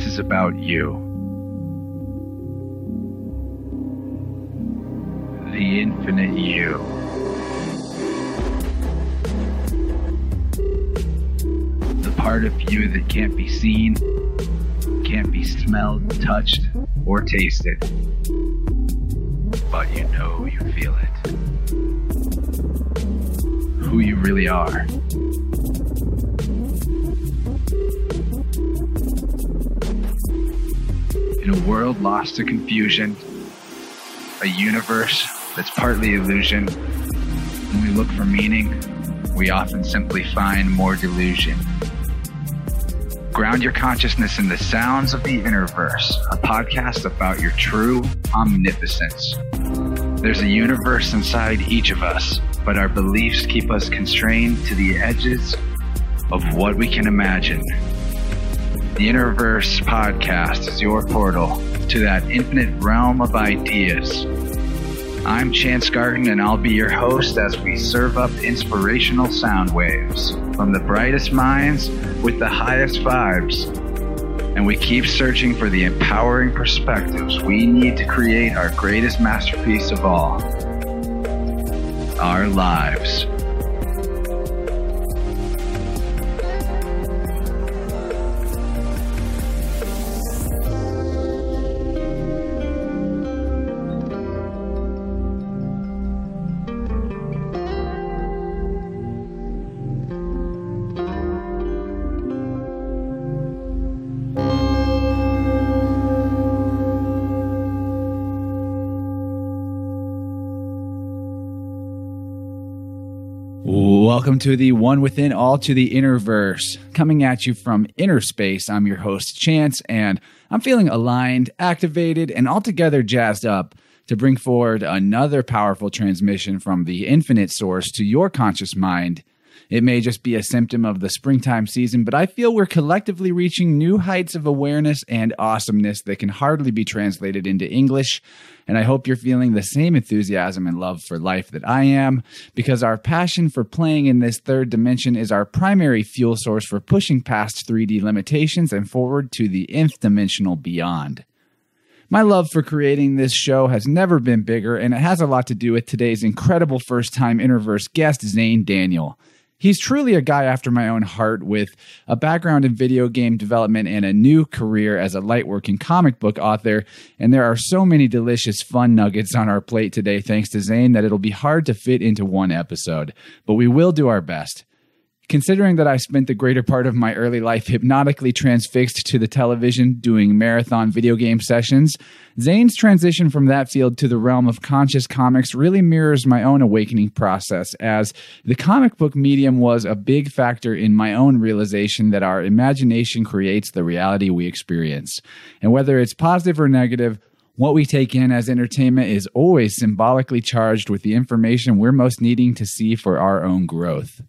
This is about you. The infinite you. The part of you that can't be seen, can't be smelled, touched, or tasted. But you know you feel it. Who you really are. In a world lost to confusion, a universe that's partly illusion, when we look for meaning, we often simply find more delusion. Ground your consciousness in the sounds of the Innerverse, a podcast about your true omnipotence. There's a universe inside each of us, but our beliefs keep us constrained to the edges of what we can imagine. The Innerverse podcast is your portal to that infinite realm of ideas. I'm Chance Garten, and I'll be your host as we serve up inspirational sound waves from the brightest minds with the highest vibes. And we keep searching for the empowering perspectives we need to create our greatest masterpiece of all our lives. Welcome to the One Within All to the Innerverse. Coming at you from inner space, I'm your host, Chance, and I'm feeling aligned, activated, and altogether jazzed up to bring forward another powerful transmission from the infinite source to your conscious mind. It may just be a symptom of the springtime season, but I feel we're collectively reaching new heights of awareness and awesomeness that can hardly be translated into English. And I hope you're feeling the same enthusiasm and love for life that I am, because our passion for playing in this third dimension is our primary fuel source for pushing past 3D limitations and forward to the nth dimensional beyond. My love for creating this show has never been bigger, and it has a lot to do with today's incredible first time Innerverse guest, Xane Daniel. He's truly a guy after my own heart with a background in video game development and a new career as a lightworking comic book author. And there are so many delicious fun nuggets on our plate today, thanks to Xane, that it'll be hard to fit into one episode. But we will do our best. Considering that I spent the greater part of my early life hypnotically transfixed to the television doing marathon video game sessions, Xane's transition from that field to the realm of conscious comics really mirrors my own awakening process, as the comic book medium was a big factor in my own realization that our imagination creates the reality we experience. And whether it's positive or negative, what we take in as entertainment is always symbolically charged with the information we're most needing to see for our own growth.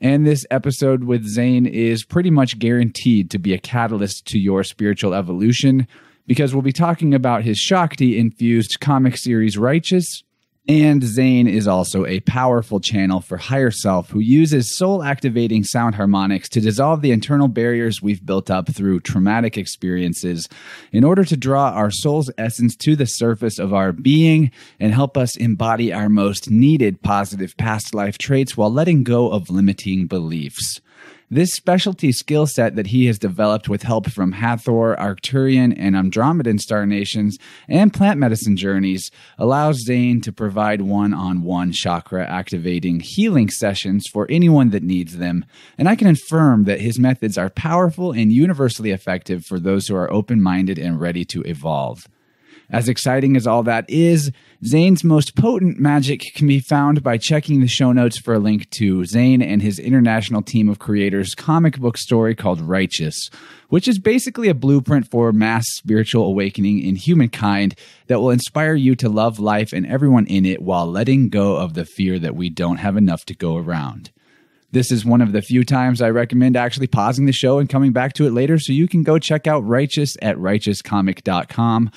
And this episode with Xane is pretty much guaranteed to be a catalyst to your spiritual evolution because we'll be talking about his Shakti infused comic series Righteous, and Xane is also a powerful channel for higher self who uses soul activating sound harmonics to dissolve the internal barriers we've built up through traumatic experiences in order to draw our soul's essence to the surface of our being and help us embody our most needed positive past life traits while letting go of limiting beliefs. This specialty skill set that he has developed with help from Hathor, Arcturian, and Andromedan star nations and plant medicine journeys allows Xane to provide one on one chakra activating healing sessions for anyone that needs them. And I can affirm that his methods are powerful and universally effective for those who are open minded and ready to evolve. As exciting as all that is, Xane's most potent magic can be found by checking the show notes for a link to Xane and his international team of creators' comic book story called Righteous, which is basically a blueprint for mass spiritual awakening in humankind that will inspire you to love life and everyone in it while letting go of the fear that we don't have enough to go around. This is one of the few times I recommend actually pausing the show and coming back to it later so you can go check out Righteous at righteouscomic.com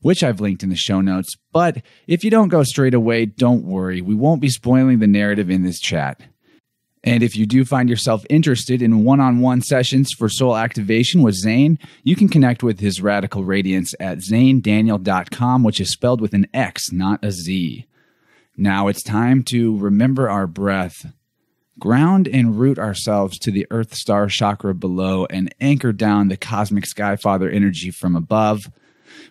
which I've linked in the show notes. But if you don't go straight away, don't worry. We won't be spoiling the narrative in this chat. And if you do find yourself interested in one on one sessions for soul activation with Xane, you can connect with his radical radiance at xanedaniel.com, which is spelled with an X, not a Z. Now it's time to remember our breath, ground and root ourselves to the Earth Star chakra below, and anchor down the cosmic Sky Father energy from above.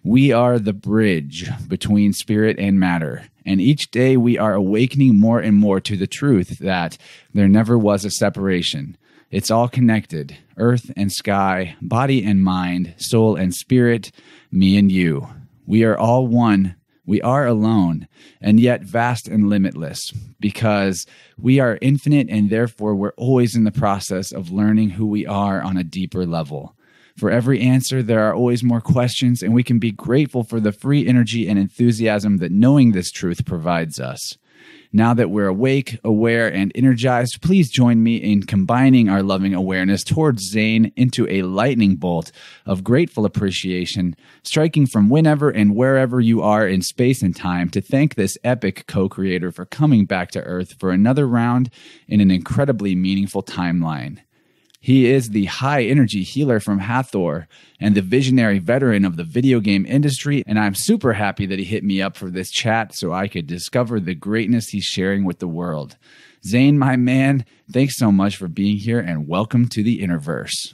We are the bridge between spirit and matter. And each day we are awakening more and more to the truth that there never was a separation. It's all connected earth and sky, body and mind, soul and spirit, me and you. We are all one. We are alone, and yet vast and limitless, because we are infinite and therefore we're always in the process of learning who we are on a deeper level. For every answer, there are always more questions, and we can be grateful for the free energy and enthusiasm that knowing this truth provides us. Now that we're awake, aware, and energized, please join me in combining our loving awareness towards Xane into a lightning bolt of grateful appreciation, striking from whenever and wherever you are in space and time to thank this epic co creator for coming back to Earth for another round in an incredibly meaningful timeline. He is the high energy healer from Hathor and the visionary veteran of the video game industry. And I'm super happy that he hit me up for this chat so I could discover the greatness he's sharing with the world. Xane, my man, thanks so much for being here and welcome to the Innerverse.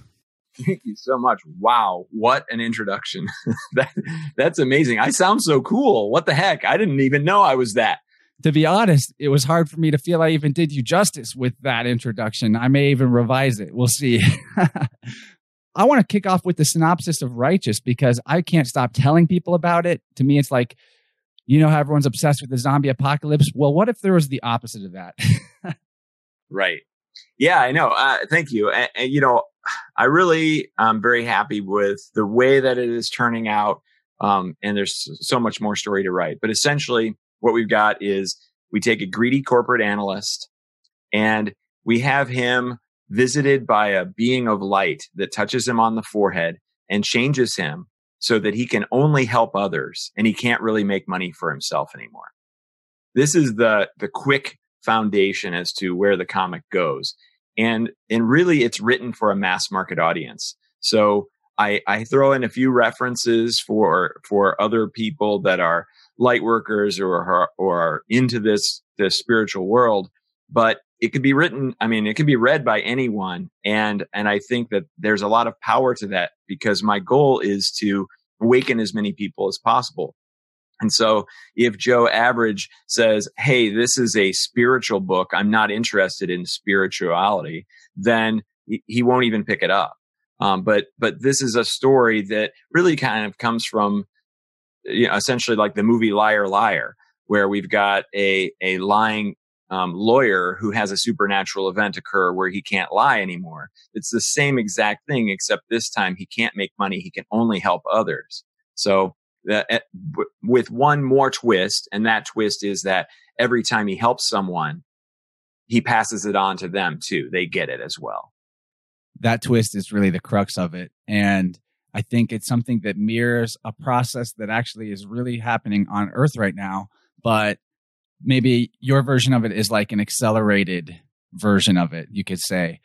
Thank you so much. Wow, what an introduction. that, that's amazing. I sound so cool. What the heck? I didn't even know I was that to be honest, it was hard for me to feel I even did you justice with that introduction. I may even revise it. We'll see. I want to kick off with the synopsis of Righteous because I can't stop telling people about it. To me, it's like, you know how everyone's obsessed with the zombie apocalypse? Well, what if there was the opposite of that? right. Yeah, I know. Uh, thank you. And, and, you know, I really am very happy with the way that it is turning out. Um, and there's so much more story to write. But essentially, what we've got is we take a greedy corporate analyst and we have him visited by a being of light that touches him on the forehead and changes him so that he can only help others and he can't really make money for himself anymore. This is the, the quick foundation as to where the comic goes. And, and really it's written for a mass market audience. So I, I throw in a few references for, for other people that are light workers or are, or are into this this spiritual world but it could be written i mean it could be read by anyone. And and i think that there's a lot of power to that because my goal is to awaken as many people as possible. And so if joe average says hey this is a spiritual book. I'm not interested in spirituality then he won't even pick it up. Um, but but this is a story that really kind of comes from you know, essentially like the movie Liar Liar, where we've got a a lying um, lawyer who has a supernatural event occur where he can't lie anymore. It's the same exact thing, except this time he can't make money; he can only help others. So that, eh, with one more twist, and that twist is that every time he helps someone, he passes it on to them too. They get it as well. That twist is really the crux of it, and I think it's something that mirrors a process that actually is really happening on Earth right now, but maybe your version of it is like an accelerated version of it, you could say.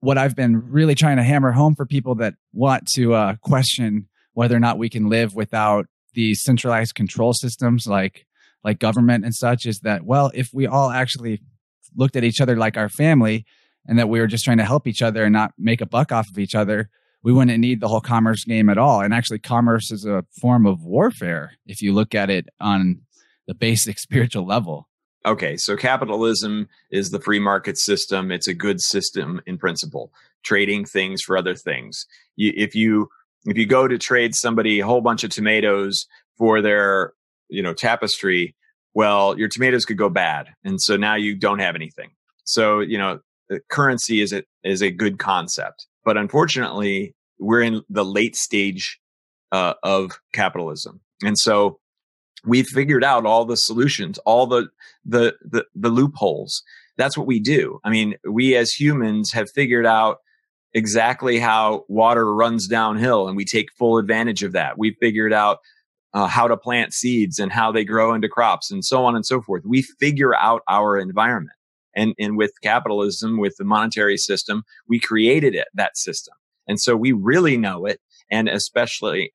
What I've been really trying to hammer home for people that want to uh, question whether or not we can live without these centralized control systems like like government and such is that well if we all actually looked at each other like our family and that we were just trying to help each other and not make a buck off of each other we wouldn't need the whole commerce game at all. And actually, commerce is a form of warfare if you look at it on the basic spiritual level. Okay, so capitalism is the free market system. It's a good system in principle, trading things for other things. You, if you if you go to trade somebody a whole bunch of tomatoes for their you know tapestry, well, your tomatoes could go bad, and so now you don't have anything. So you know, currency is a is a good concept, but unfortunately, we're in the late stage uh, of capitalism, and so we've figured out all the solutions, all the, the the the loopholes. That's what we do. I mean, we as humans have figured out exactly how water runs downhill, and we take full advantage of that. We've figured out uh, how to plant seeds and how they grow into crops, and so on and so forth. We figure out our environment And, and with capitalism, with the monetary system, we created it, that system. And so we really know it. And especially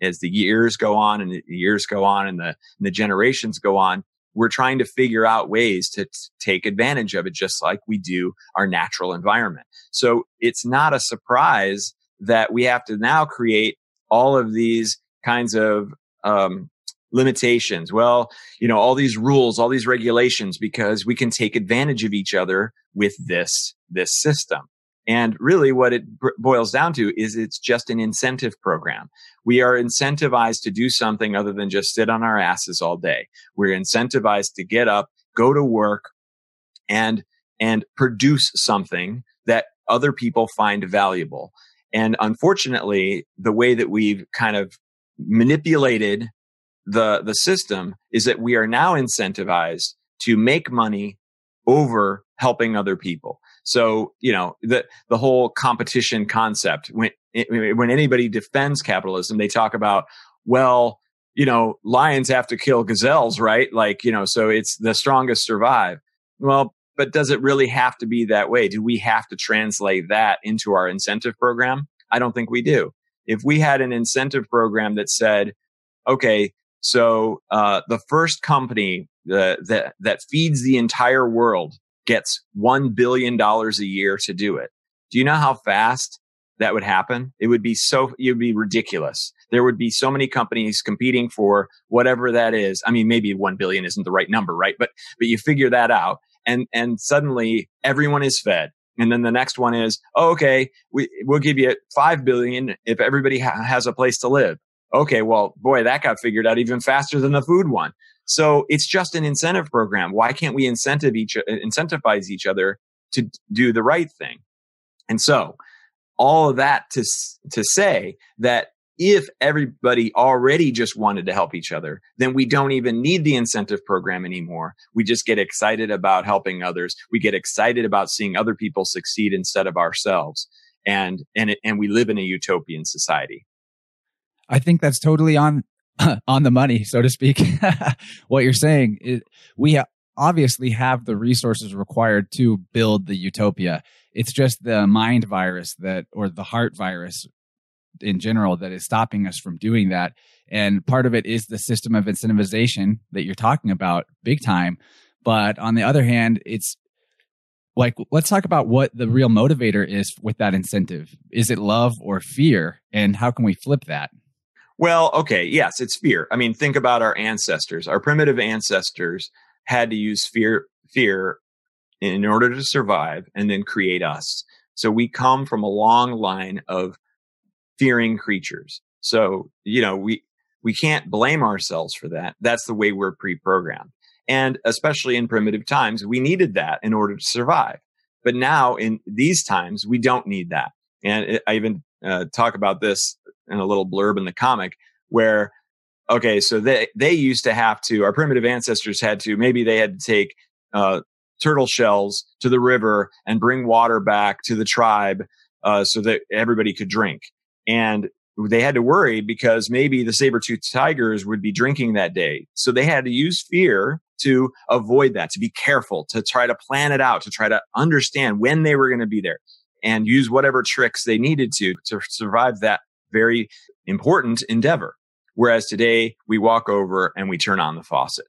as the years go on and the years go on and the, and the generations go on, we're trying to figure out ways to t- take advantage of it, just like we do our natural environment. So it's not a surprise that we have to now create all of these kinds of um, limitations. Well, you know, all these rules, all these regulations, because we can take advantage of each other with this, this system. And really what it boils down to is it's just an incentive program. We are incentivized to do something other than just sit on our asses all day. We're incentivized to get up, go to work and, and produce something that other people find valuable. And unfortunately, the way that we've kind of manipulated the, the system is that we are now incentivized to make money over helping other people. So, you know, the, the whole competition concept, when, when anybody defends capitalism, they talk about, well, you know, lions have to kill gazelles, right? Like, you know, so it's the strongest survive. Well, but does it really have to be that way? Do we have to translate that into our incentive program? I don't think we do. If we had an incentive program that said, okay, so uh, the first company that, that that feeds the entire world gets one billion dollars a year to do it. Do you know how fast that would happen? It would be so it would be ridiculous. There would be so many companies competing for whatever that is. I mean, maybe one billion isn't the right number, right? But but you figure that out, and and suddenly everyone is fed. And then the next one is, oh, okay, we, we'll give you five billion if everybody ha- has a place to live okay, well, boy, that got figured out even faster than the food one. So it's just an incentive program. Why can't we incentive each, uh, incentivize each other to do the right thing? And so all of that to, to say that if everybody already just wanted to help each other, then we don't even need the incentive program anymore. We just get excited about helping others. We get excited about seeing other people succeed instead of ourselves. And, and, it, and we live in a utopian society. I think that's totally on on the money, so to speak. what you're saying is we ha- obviously have the resources required to build the utopia. It's just the mind virus that, or the heart virus in general, that is stopping us from doing that. And part of it is the system of incentivization that you're talking about big time. But on the other hand, it's like let's talk about what the real motivator is with that incentive. Is it love or fear? And how can we flip that? Well, okay, yes, it's fear. I mean, think about our ancestors. Our primitive ancestors had to use fear fear in order to survive and then create us. So we come from a long line of fearing creatures. So, you know, we we can't blame ourselves for that. That's the way we're pre-programmed. And especially in primitive times, we needed that in order to survive. But now in these times, we don't need that. And I even uh, talk about this in a little blurb in the comic where okay so they they used to have to our primitive ancestors had to maybe they had to take uh, turtle shells to the river and bring water back to the tribe uh, so that everybody could drink. And they had to worry because maybe the saber-toothed tigers would be drinking that day. So they had to use fear to avoid that to be careful to try to plan it out to try to understand when they were going to be there and use whatever tricks they needed to to survive that very important endeavor. Whereas today we walk over and we turn on the faucet.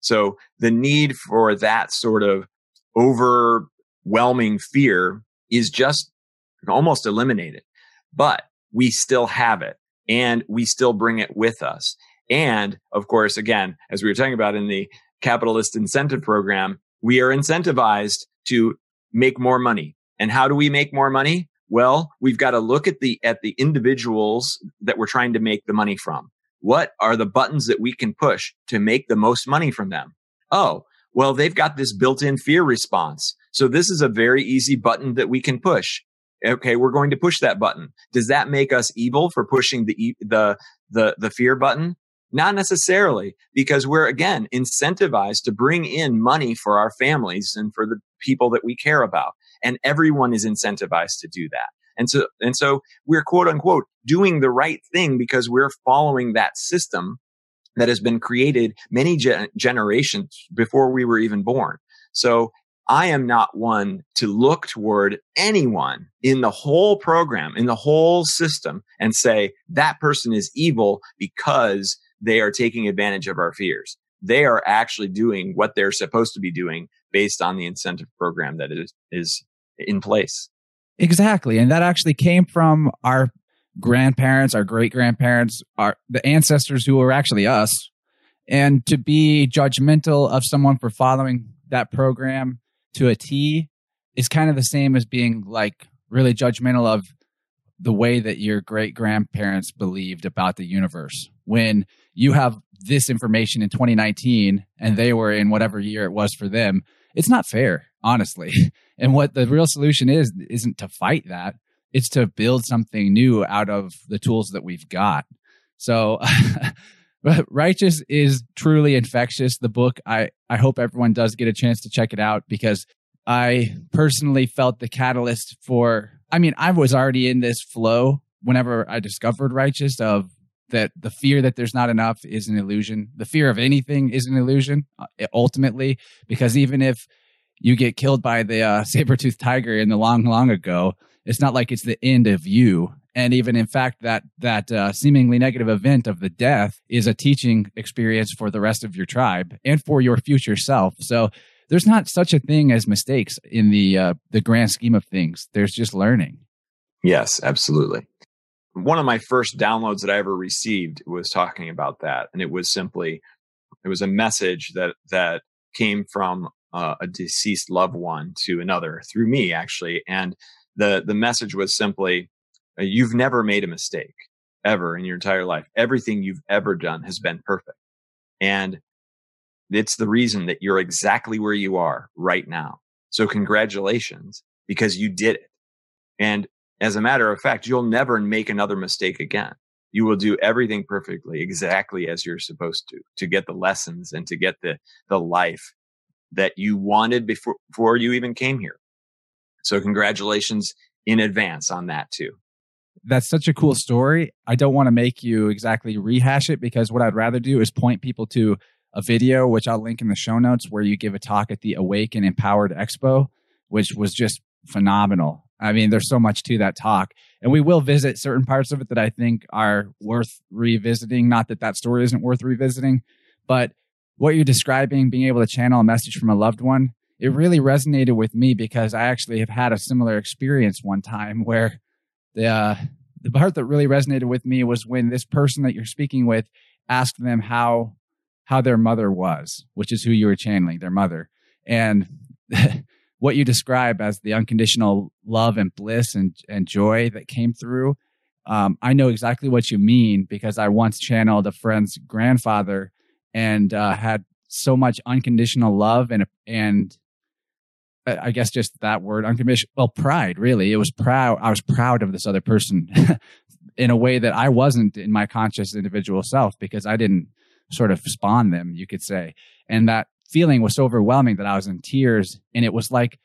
So the need for that sort of overwhelming fear is just almost eliminated, but we still have it and we still bring it with us. And of course, again, as we were talking about in the capitalist incentive program, we are incentivized to make more money. And how do we make more money? Well, we've got to look at the at the individuals that we're trying to make the money from. What are the buttons that we can push to make the most money from them? Oh, well, they've got this built-in fear response. So this is a very easy button that we can push. Okay, we're going to push that button. Does that make us evil for pushing the the the the fear button? Not necessarily, because we're again incentivized to bring in money for our families and for the people that we care about and everyone is incentivized to do that. And so, and so we're quote unquote doing the right thing because we're following that system that has been created many gen- generations before we were even born. So I am not one to look toward anyone in the whole program, in the whole system and say that person is evil because they are taking advantage of our fears. They are actually doing what they're supposed to be doing based on the incentive program that is, is in place. Exactly. And that actually came from our grandparents, our great grandparents, our the ancestors who were actually us. And to be judgmental of someone for following that program to a T is kind of the same as being like really judgmental of the way that your great grandparents believed about the universe. When you have this information in 2019 and they were in whatever year it was for them, it's not fair, honestly. And what the real solution is, isn't to fight that, it's to build something new out of the tools that we've got. So, righteous is truly infectious the book i i hope everyone does get a chance to check it out because i personally felt the catalyst for i mean i was already in this flow whenever i discovered righteous of that the fear that there's not enough is an illusion the fear of anything is an illusion uh, ultimately because even if you get killed by the uh, saber-toothed tiger in the long long ago. It's not like it's the end of you. And even in fact that that uh, seemingly negative event of the death is a teaching experience for the rest of your tribe and for your future self. So there's not such a thing as mistakes in the uh, the grand scheme of things. There's just learning. Yes absolutely. One of my first downloads that i ever received was talking about that. And it was simply it was a message that that came from uh, a deceased loved one to another through me actually and the the message was simply uh, you've never made a mistake ever in your entire life. Everything you've ever done has been perfect. And it's the reason that you're exactly where you are right now. So congratulations because you did it. And as a matter of fact, you'll never make another mistake again. You will do everything perfectly, exactly as you're supposed to, to get the lessons and to get the, the life that you wanted before, before you even came here. So congratulations in advance on that too that's such a cool story. I don't want to make you exactly rehash it because what I'd rather do is point people to a video, which I'll link in the show notes, where you give a talk at the Awake and Empowered Expo, which was just phenomenal. I mean, there's so much to that talk, and we will visit certain parts of it that I think are worth revisiting. Not that that story isn't worth revisiting, but what you're describing, being able to channel a message from a loved one, it really resonated with me because I actually have had a similar experience one time where the uh, the part that really resonated with me was when this person that you're speaking with asked them how how their mother was, which is who you were channeling, their mother, and what you describe as the unconditional love and bliss and and joy that came through. Um, I know exactly what you mean because I once channeled a friend's grandfather and uh, had so much unconditional love and and I guess just that word unconditional. Well, pride. Really, it was proud. I was proud of this other person in a way that I wasn't in my conscious individual self because I didn't sort of spawn them, you could say. And that feeling was so overwhelming that I was in tears. And it was like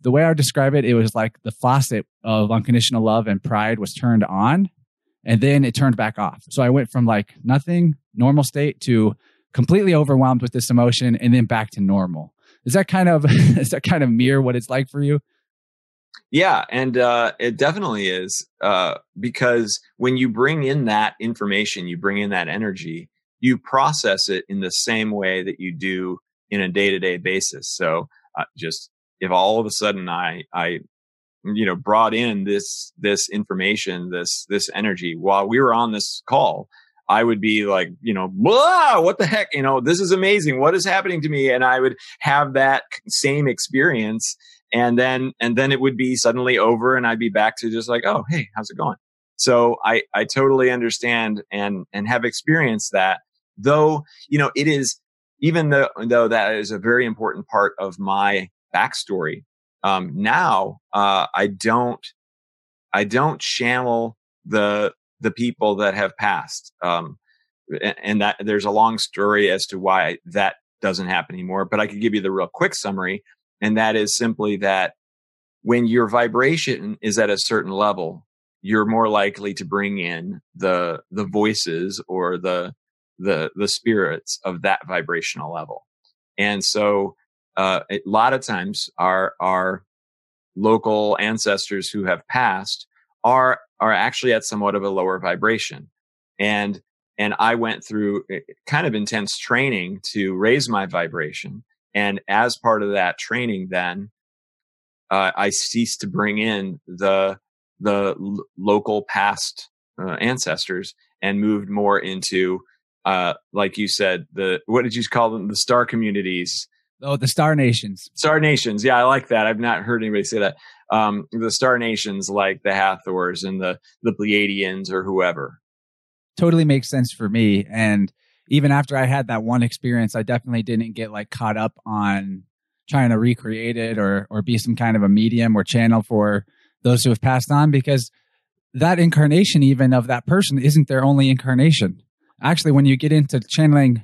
the way I would describe it. It was like the faucet of unconditional love and pride was turned on, and then it turned back off. So I went from like nothing, normal state, to completely overwhelmed with this emotion, and then back to normal is that kind of is that kind of mirror what it's like for you? Yeah, and uh, it definitely is uh, because when you bring in that information, you bring in that energy, you process it in the same way that you do in a day to day basis. So uh, just if all of a sudden I I you know brought in this this information this this energy while we were on this call I would be like, you know, blah, what the heck? You know, this is amazing. What is happening to me? And I would have that same experience. And then, and then it would be suddenly over and I'd be back to just like, oh, hey, how's it going? So I, I totally understand and, and have experienced that. Though, you know, it is, even though, though that is a very important part of my backstory, um, now, uh, I don't, I don't channel the the people that have passed. Um, and that there's a long story as to why that doesn't happen anymore. But I could give you the real quick summary, and that is simply that when your vibration is at a certain level, you're more likely to bring in the the voices or the the the spirits of that vibrational level. And so uh, a lot of times our our local ancestors who have passed are are actually at somewhat of a lower vibration. And and i went through kind of intense training to raise my vibration. And as part of that training then uh, i ceased to bring in the the l- local past uh, ancestors and moved more into uh, like you said the what did you call them? The star communities Oh, the Star Nations. Star Nations. Yeah, I like that. I've not heard anybody say that. Um, the Star Nations, like the Hathors and the the Pleiadians or whoever. Totally makes sense for me. And even after I had that one experience, I definitely didn't get like caught up on trying to recreate it or or be some kind of a medium or channel for those who have passed on because that incarnation even of that person isn't their only incarnation. Actually, when you get into channeling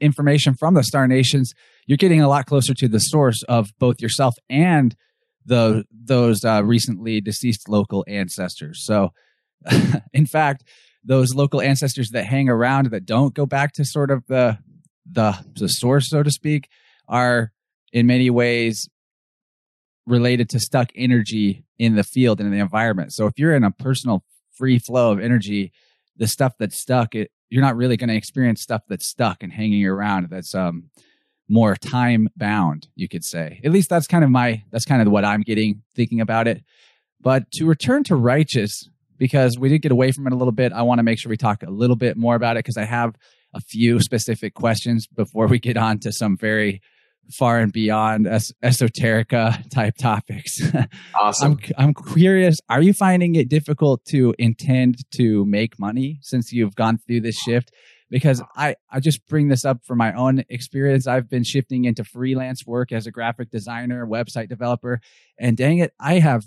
information from the star nations, you're getting a lot closer to the source of both yourself and the those uh, recently deceased local ancestors. So, in fact, those local ancestors that hang around that don't go back to sort of the the the source, so to speak, are in many ways related to stuck energy in the field and in the environment. So, if you're in a personal free flow of energy, the stuff that's stuck, it, you're not really going to experience stuff that's stuck and hanging around. That's um more time bound, you could say. At least that's kind of my that's kind of what I'm getting thinking about it. But to return to righteous, because we did get away from it a little bit, I want to make sure we talk a little bit more about it because I have a few specific questions before we get on to some very far and beyond es- esoterica type topics. Awesome. I'm, I'm curious. Are you finding it difficult to intend to make money since you've gone through this shift? Because I, I just bring this up from my own experience. I've been shifting into freelance work as a graphic designer, website developer, and dang it, I have,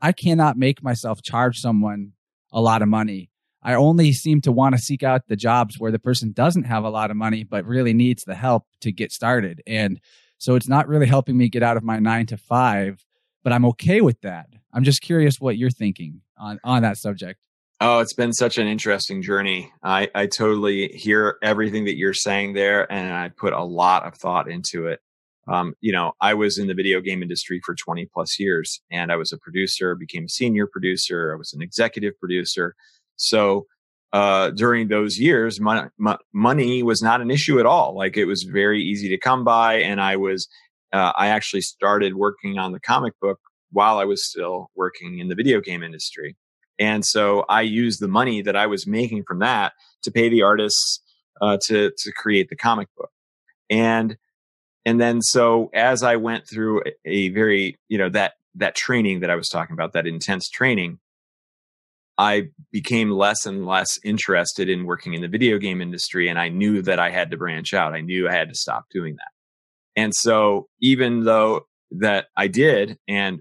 I cannot make myself charge someone a lot of money. I only seem to want to seek out the jobs where the person doesn't have a lot of money, but really needs the help to get started. And so it's not really helping me get out of my nine to five, but I'm okay with that. I'm just curious what you're thinking on, on that subject. Oh, it's been such an interesting journey. I, I totally hear everything that you're saying there, and I put a lot of thought into it. Um, you know, I was in the video game industry for 20 plus years, and I was a producer, became a senior producer, I was an executive producer. So uh, during those years, money, money was not an issue at all. Like it was very easy to come by, and I was, uh, I actually started working on the comic book while I was still working in the video game industry. And so I used the money that I was making from that to pay the artists uh, to to create the comic book. And and then so as I went through a very you know that that training that I was talking about, that intense training, I became less and less interested in working in the video game industry, and I knew that I had to branch out. I knew I had to stop doing that. And so even though that I did, and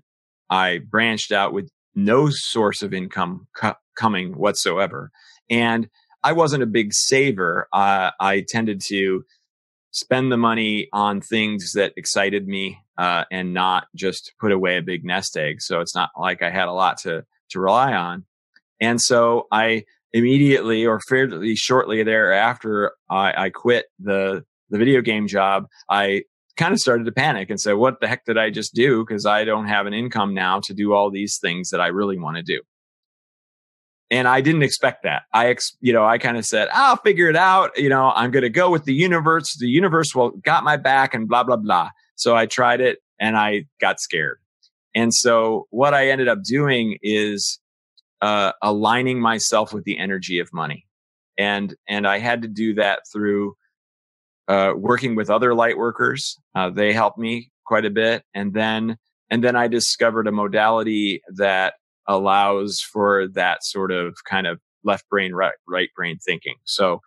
I branched out with no source of income co- coming whatsoever. And I wasn't a big saver. Uh, I tended to spend the money on things that excited me uh, and not just put away a big nest egg. So it's not like I had a lot to to rely on. And so I immediately or fairly shortly thereafter, I, I quit the the video game job. I kind of started to panic and say, what the heck did I just do? Because I don't have an income now to do all these things that I really want to do. And I didn't expect that. I, ex- you know, I kind of said, I'll figure it out. You know, I'm going to go with the universe. The universe will got my back and blah, blah, blah. So I tried it and I got scared. And so what I ended up doing is uh, aligning myself with the energy of money. And, and I had to do that through uh, working with other light workers. Uh, they helped me quite a bit. And then, and then I discovered a modality that allows for that sort of kind of left brain, right, right brain thinking. So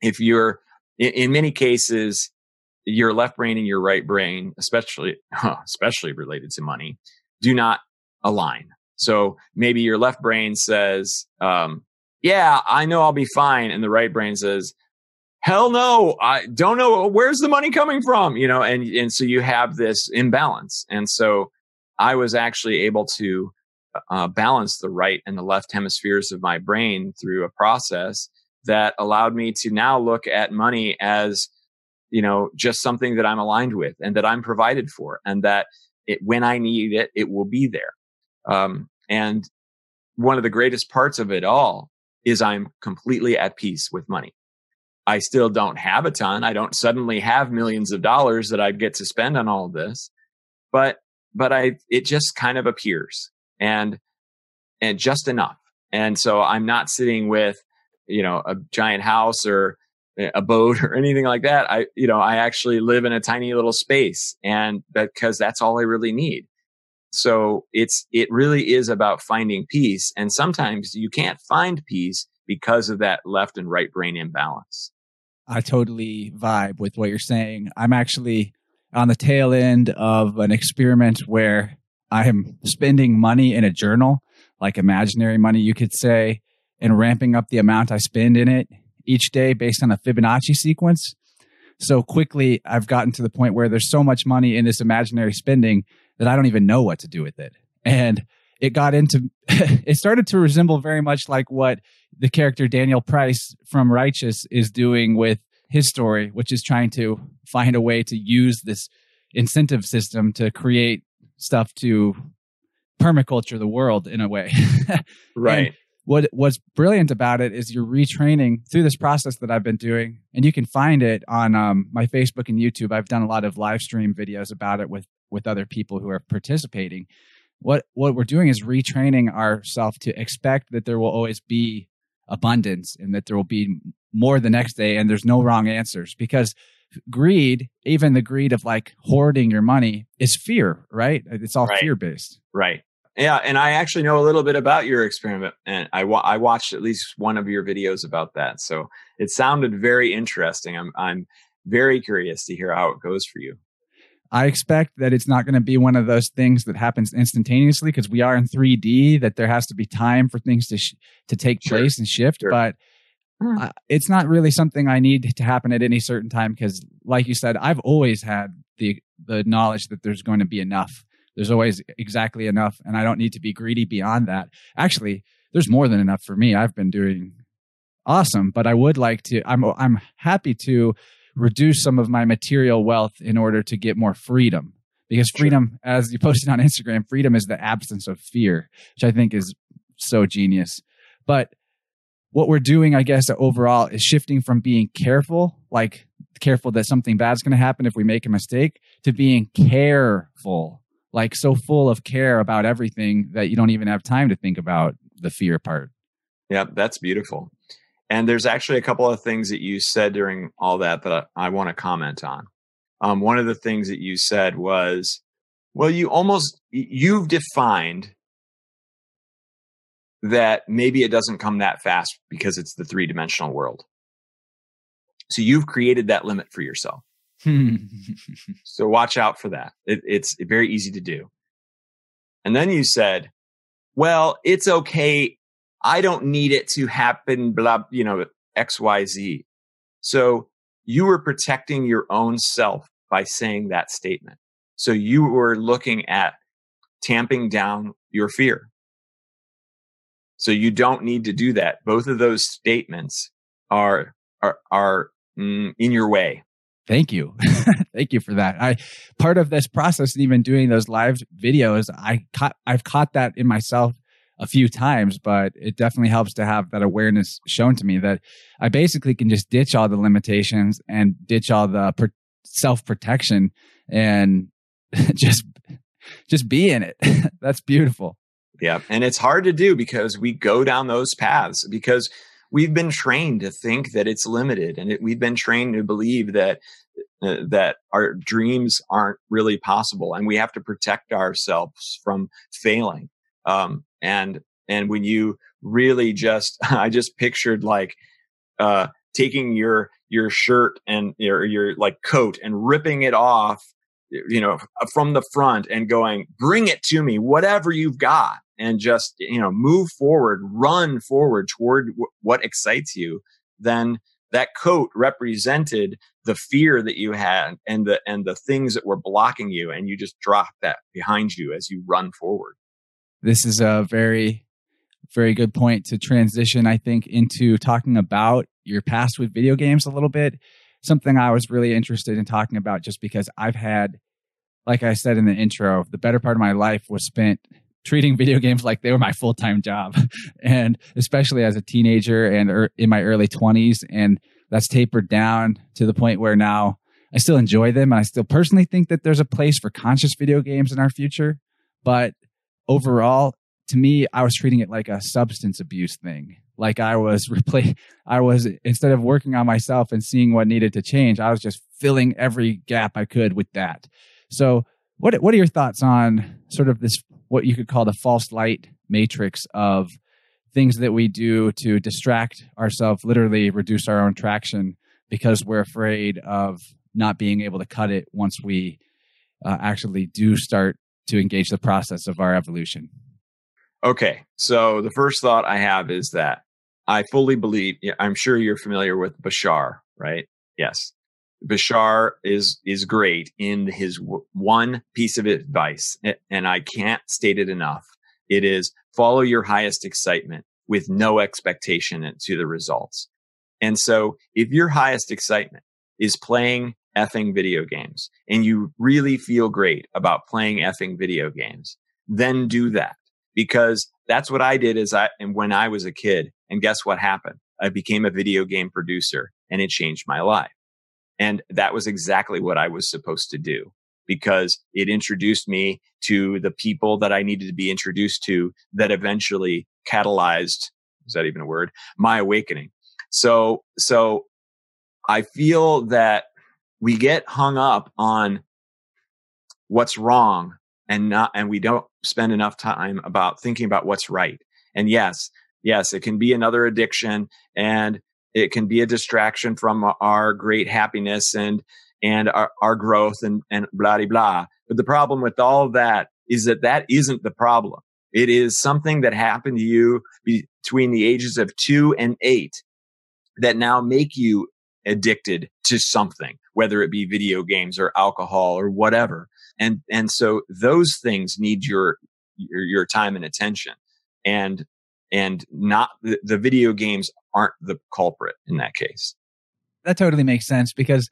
if you're, in, in many cases, your left brain and your right brain, especially, especially related to money, do not align. So maybe your left brain says, um, yeah, I know I'll be fine. And the right brain says, hell no i don't know where's the money coming from you know and and so you have this imbalance and so i was actually able to uh, balance the right and the left hemispheres of my brain through a process that allowed me to now look at money as you know, just something that I'm aligned with and that I'm provided for and that it, when I need it, it will be there. Um, and one of the greatest parts of it all is I'm completely at peace with money. I still don't have a ton. I don't suddenly have millions of dollars that I'd get to spend on all of this, but, but I, it just kind of appears and, and just enough. And so I'm not sitting with, you know, a giant house or a boat or anything like that. I, you know, I actually live in a tiny little space and because that's all I really need. So it's, it really is about finding peace. And sometimes you can't find peace because of that left and right brain imbalance. I totally vibe with what you're saying. I'm actually on the tail end of an experiment where I'm spending money in a journal, like imaginary money, you could say, and ramping up the amount I spend in it each day based on a Fibonacci sequence. So quickly, I've gotten to the point where there's so much money in this imaginary spending that I don't even know what to do with it. And it got into, it started to resemble very much like what the character Daniel Price from Righteous is doing with his story, which is trying to find a way to use this incentive system to create stuff to permaculture the world in a way. right what what's brilliant about it is you're retraining through this process that I've been doing, and you can find it on um, my Facebook and YouTube. I've done a lot of live stream videos about it with with other people who are participating. What what we're doing is retraining ourselves to expect that there will always be abundance and that there will be more the next day, and there's no wrong answers because greed, even the greed of like hoarding your money, is fear, right? It's all right. fear based. Right. Yeah, and I actually know a little bit about your experiment, and I wa- I watched at least one of your videos about that. So it sounded very interesting. I'm I'm very curious to hear how it goes for you. I expect that it's not going to be one of those things that happens instantaneously because we are in 3D. That there has to be time for things to sh- to take sure. place and shift, sure. but. Uh, it's not really something I need to happen at any certain time because, like you said, I've always had the the knowledge that there's going to be enough there's always exactly enough, and I don't need to be greedy beyond that. Actually, there's more than enough for me. I've been doing awesome, but I would like to. I'm I'm happy to reduce some of my material wealth in order to get more freedom. Because freedom, sure. as you posted on Instagram, freedom is the absence of fear, which I think is so genius. But what we're doing, I guess, overall is shifting from being careful, like careful that something bad's going to happen if we make a mistake, to being careful like so full of care about everything that you don't even have time to think about the fear part. Yeah, that's beautiful. And there's actually a couple of things that you said during all that that I, I want to comment on. Um, one of the things that you said was, well, you almost, you've defined that maybe it doesn't come that fast because it's the three dimensional world. So you've created that limit for yourself. so watch out for that. It, it's very easy to do. And then you said, well, it's okay. I don't need it to happen, blah, you know, X, Y, Z. So you were protecting your own self by saying that statement. So you were looking at tamping down your fear. So you don't need to do that. Both of those statements are, are, are mm, in your way. Thank you. Thank you for that. I part of this process and even doing those live videos, I caught I've caught that in myself a few times, but it definitely helps to have that awareness shown to me that I basically can just ditch all the limitations and ditch all the per- self protection and just just be in it. That's beautiful. Yeah, and it's hard to do because we go down those paths because we've been trained to think that it's limited and it, we've been trained to believe that uh, that our dreams aren't really possible and we have to protect ourselves from failing um, and and when you really just i just pictured like uh, taking your your shirt and your your like coat and ripping it off you know from the front and going bring it to me whatever you've got and just you know move forward run forward toward w- what excites you then that coat represented the fear that you had and the and the things that were blocking you and you just drop that behind you as you run forward this is a very very good point to transition i think into talking about your past with video games a little bit something I was really interested in talking about just because I've had, like I said in the intro, the better part of my life was spent treating video games like they were my full time job. and especially as a teenager and er, in my early 20s. And that's tapered down to the point where now I still enjoy them. And I still personally think that there's a place for conscious video games in our future. But overall, to me, I was treating it like a substance abuse thing. Like I was replay, I was instead of working on myself and seeing what needed to change, I was just filling every gap I could with that. So, what what are your thoughts on sort of this what you could call the false light matrix of things that we do to distract ourselves, literally reduce our own traction because we're afraid of not being able to cut it once we uh, actually do start to engage the process of our evolution. Okay, so the first thought I have is that I fully believe. I'm sure you're familiar with Bashar, right? Yes, Bashar is is great in his w- one piece of advice, and I can't state it enough. It is follow your highest excitement with no expectation to the results. And so, if your highest excitement is playing effing video games and you really feel great about playing effing video games, then do that because that's what I did as I and when I was a kid. And guess what happened? I became a video game producer and it changed my life. And that was exactly what I was supposed to do because it introduced me to the people that I needed to be introduced to that eventually catalyzed, is that even a word? My awakening. So, so I feel that we get hung up on what's wrong and not, and we don't spend enough time about thinking about what's right. And yes, yes, it can be another addiction and it can be a distraction from our great happiness and, and our, our growth and, and blah, blah, blah. But the problem with all that is that that isn't the problem. It is something that happened to you between the ages of two and eight that now make you addicted to something, whether it be video games or alcohol or whatever. And, and so those things need your, your, your time and attention and, and not the, the video games aren't the culprit in that case. That totally makes sense because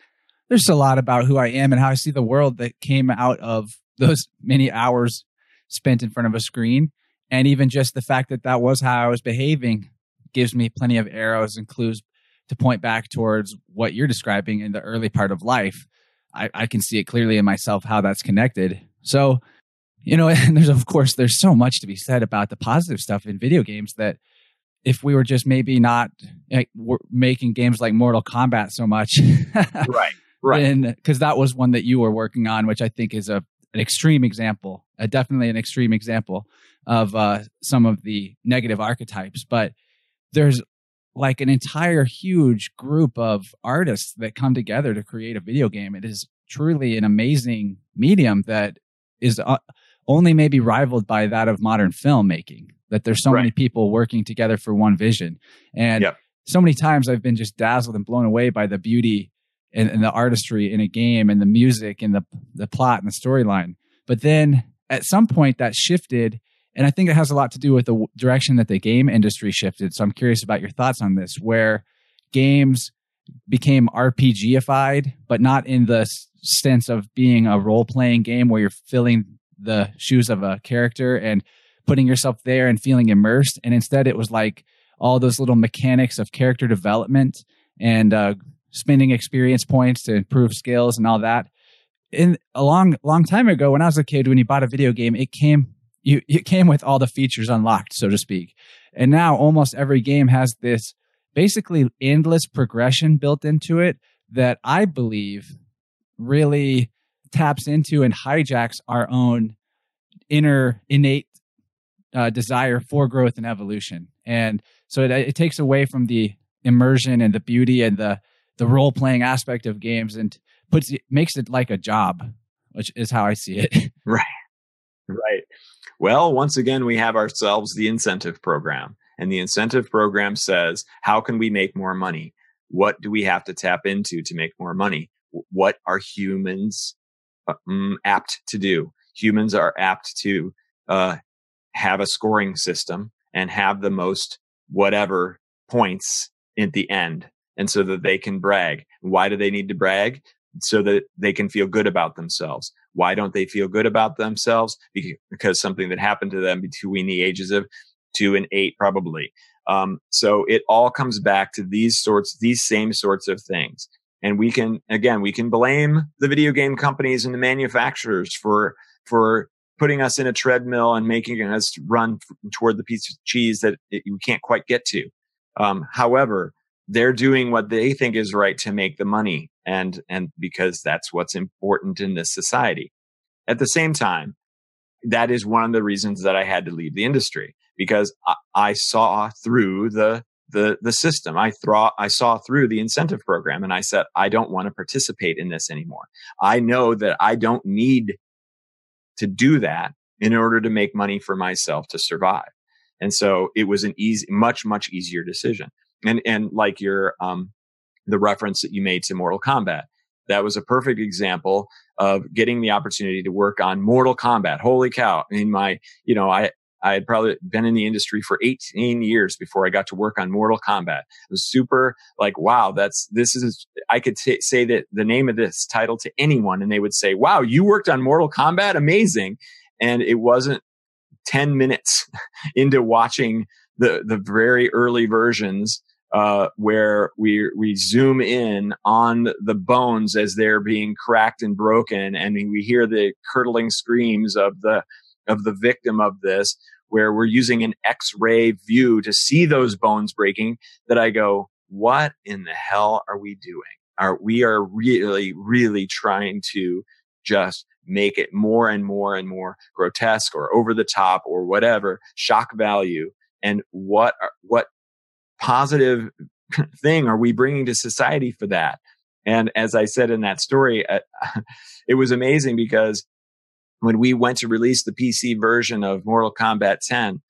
there's a lot about who I am and how I see the world that came out of those many hours spent in front of a screen. And even just the fact that that was how I was behaving gives me plenty of arrows and clues to point back towards what you're describing in the early part of life. I, I can see it clearly in myself how that's connected. So, you know, and there's of course there's so much to be said about the positive stuff in video games that if we were just maybe not like, making games like Mortal Kombat so much, right, right, because that was one that you were working on, which I think is a an extreme example, uh, definitely an extreme example of uh, some of the negative archetypes. But there's like an entire huge group of artists that come together to create a video game. It is truly an amazing medium that is uh, only maybe rivaled by that of modern filmmaking. That there's so right. many people working together for one vision, and yep. so many times I've been just dazzled and blown away by the beauty and, and the artistry in a game and the music and the the plot and the storyline. But then at some point that shifted and I think it has a lot to do with the direction that the game industry shifted. So I'm curious about your thoughts on this, where games became RPGified, but not in the sense of being a role playing game where you're filling the shoes of a character and putting yourself there and feeling immersed. And instead, it was like all those little mechanics of character development and uh, spending experience points to improve skills and all that. In a long, long time ago, when I was a kid, when you bought a video game, it came you it came with all the features unlocked, so to speak. And now almost every game has this basically endless progression built into it that I believe really taps into and hijacks our own inner innate uh, desire for growth and evolution. And so it, it takes away from the immersion and the beauty and the the role playing aspect of games and puts it makes it like a job, which is how I see it. Right. Right. Well, once again, we have ourselves the incentive program. And the incentive program says, how can we make more money? What do we have to tap into to make more money? What are humans uh, mm, apt to do? Humans are apt to uh, have a scoring system and have the most whatever points at the end. and so that they can brag. Why do they need to brag? So that they can feel good about themselves. Why don't they feel good about themselves? Because something that happened to them between the ages of two and eight, probably. Um, so it all comes back to these sorts, these same sorts of things. And we can, again, we can blame the video game companies and the manufacturers for, for putting us in a treadmill and making us run toward the piece of cheese that we can't quite get to. Um, however, they're doing what they think is right to make the money and, and because that's what's important in this society. At the same time, that is one of the reasons that I had to leave the industry because I, I saw through the the the system. I thought I saw through the incentive program and I said, I don't want to participate in this anymore. I know that I don't need to do that in order to make money for myself to survive. And so it was an easy, much, much easier decision. And, and like your, um, the reference that you made to Mortal Kombat, that was a perfect example of getting the opportunity to work on Mortal Kombat. Holy cow. In my, you know, I, I had probably been in the industry for 18 years before I got to work on Mortal Kombat. It was super like, wow, that's, this is, I could t- say that the name of this title to anyone and they would say, wow, you worked on Mortal Kombat? Amazing. And it wasn't 10 minutes into watching the, the very early versions uh, where we we zoom in on the bones as they're being cracked and broken, and we hear the curdling screams of the of the victim of this where we're using an x-ray view to see those bones breaking that I go, what in the hell are we doing? Are we are really, really trying to just make it more and more and more grotesque or over the top or whatever shock value. And what, what positive thing are we bringing to society for that? And as I said in that story, uh, it was amazing because when we went to release the PC version of Mortal Kombat 10,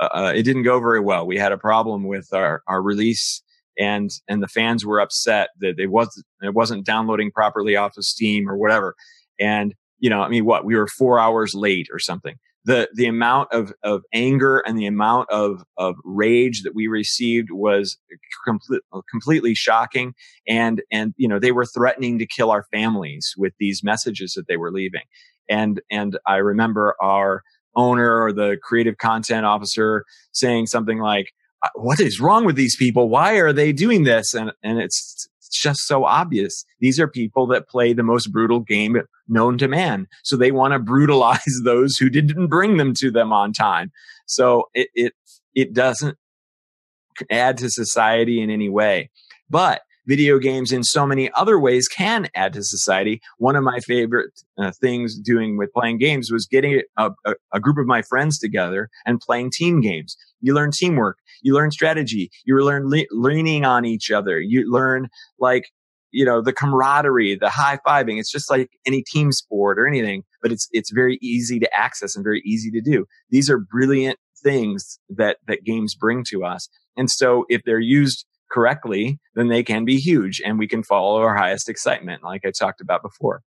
uh, uh, it didn't go very well. We had a problem with our, our release and, and the fans were upset that it wasn't, it wasn't downloading properly off of Steam or whatever. And, you know, I mean, what we were four hours late or something. The, the amount of, of anger and the amount of, of rage that we received was complete, completely shocking. And, and, you know, they were threatening to kill our families with these messages that they were leaving. And, and I remember our owner or the creative content officer saying something like, uh, what is wrong with these people? Why are they doing this? And, and it's just so obvious. These are people that play the most brutal game known to man. So they want to brutalize those who didn't bring them to them on time. So it, it, it doesn't add to society in any way. But video games in so many other ways can add to society. One of my favorite uh, things doing with playing games was getting a, a, a, group of my friends together and playing team games. You learn teamwork, you learn strategy, you learn le- leaning on each other, you learn like you know the camaraderie the high fiving it's just like any team sport or anything but it's it's very easy to access and very easy to do these are brilliant things that that games bring to us and so if they're used correctly, then they can be huge and we can follow our highest excitement, like I talked about before.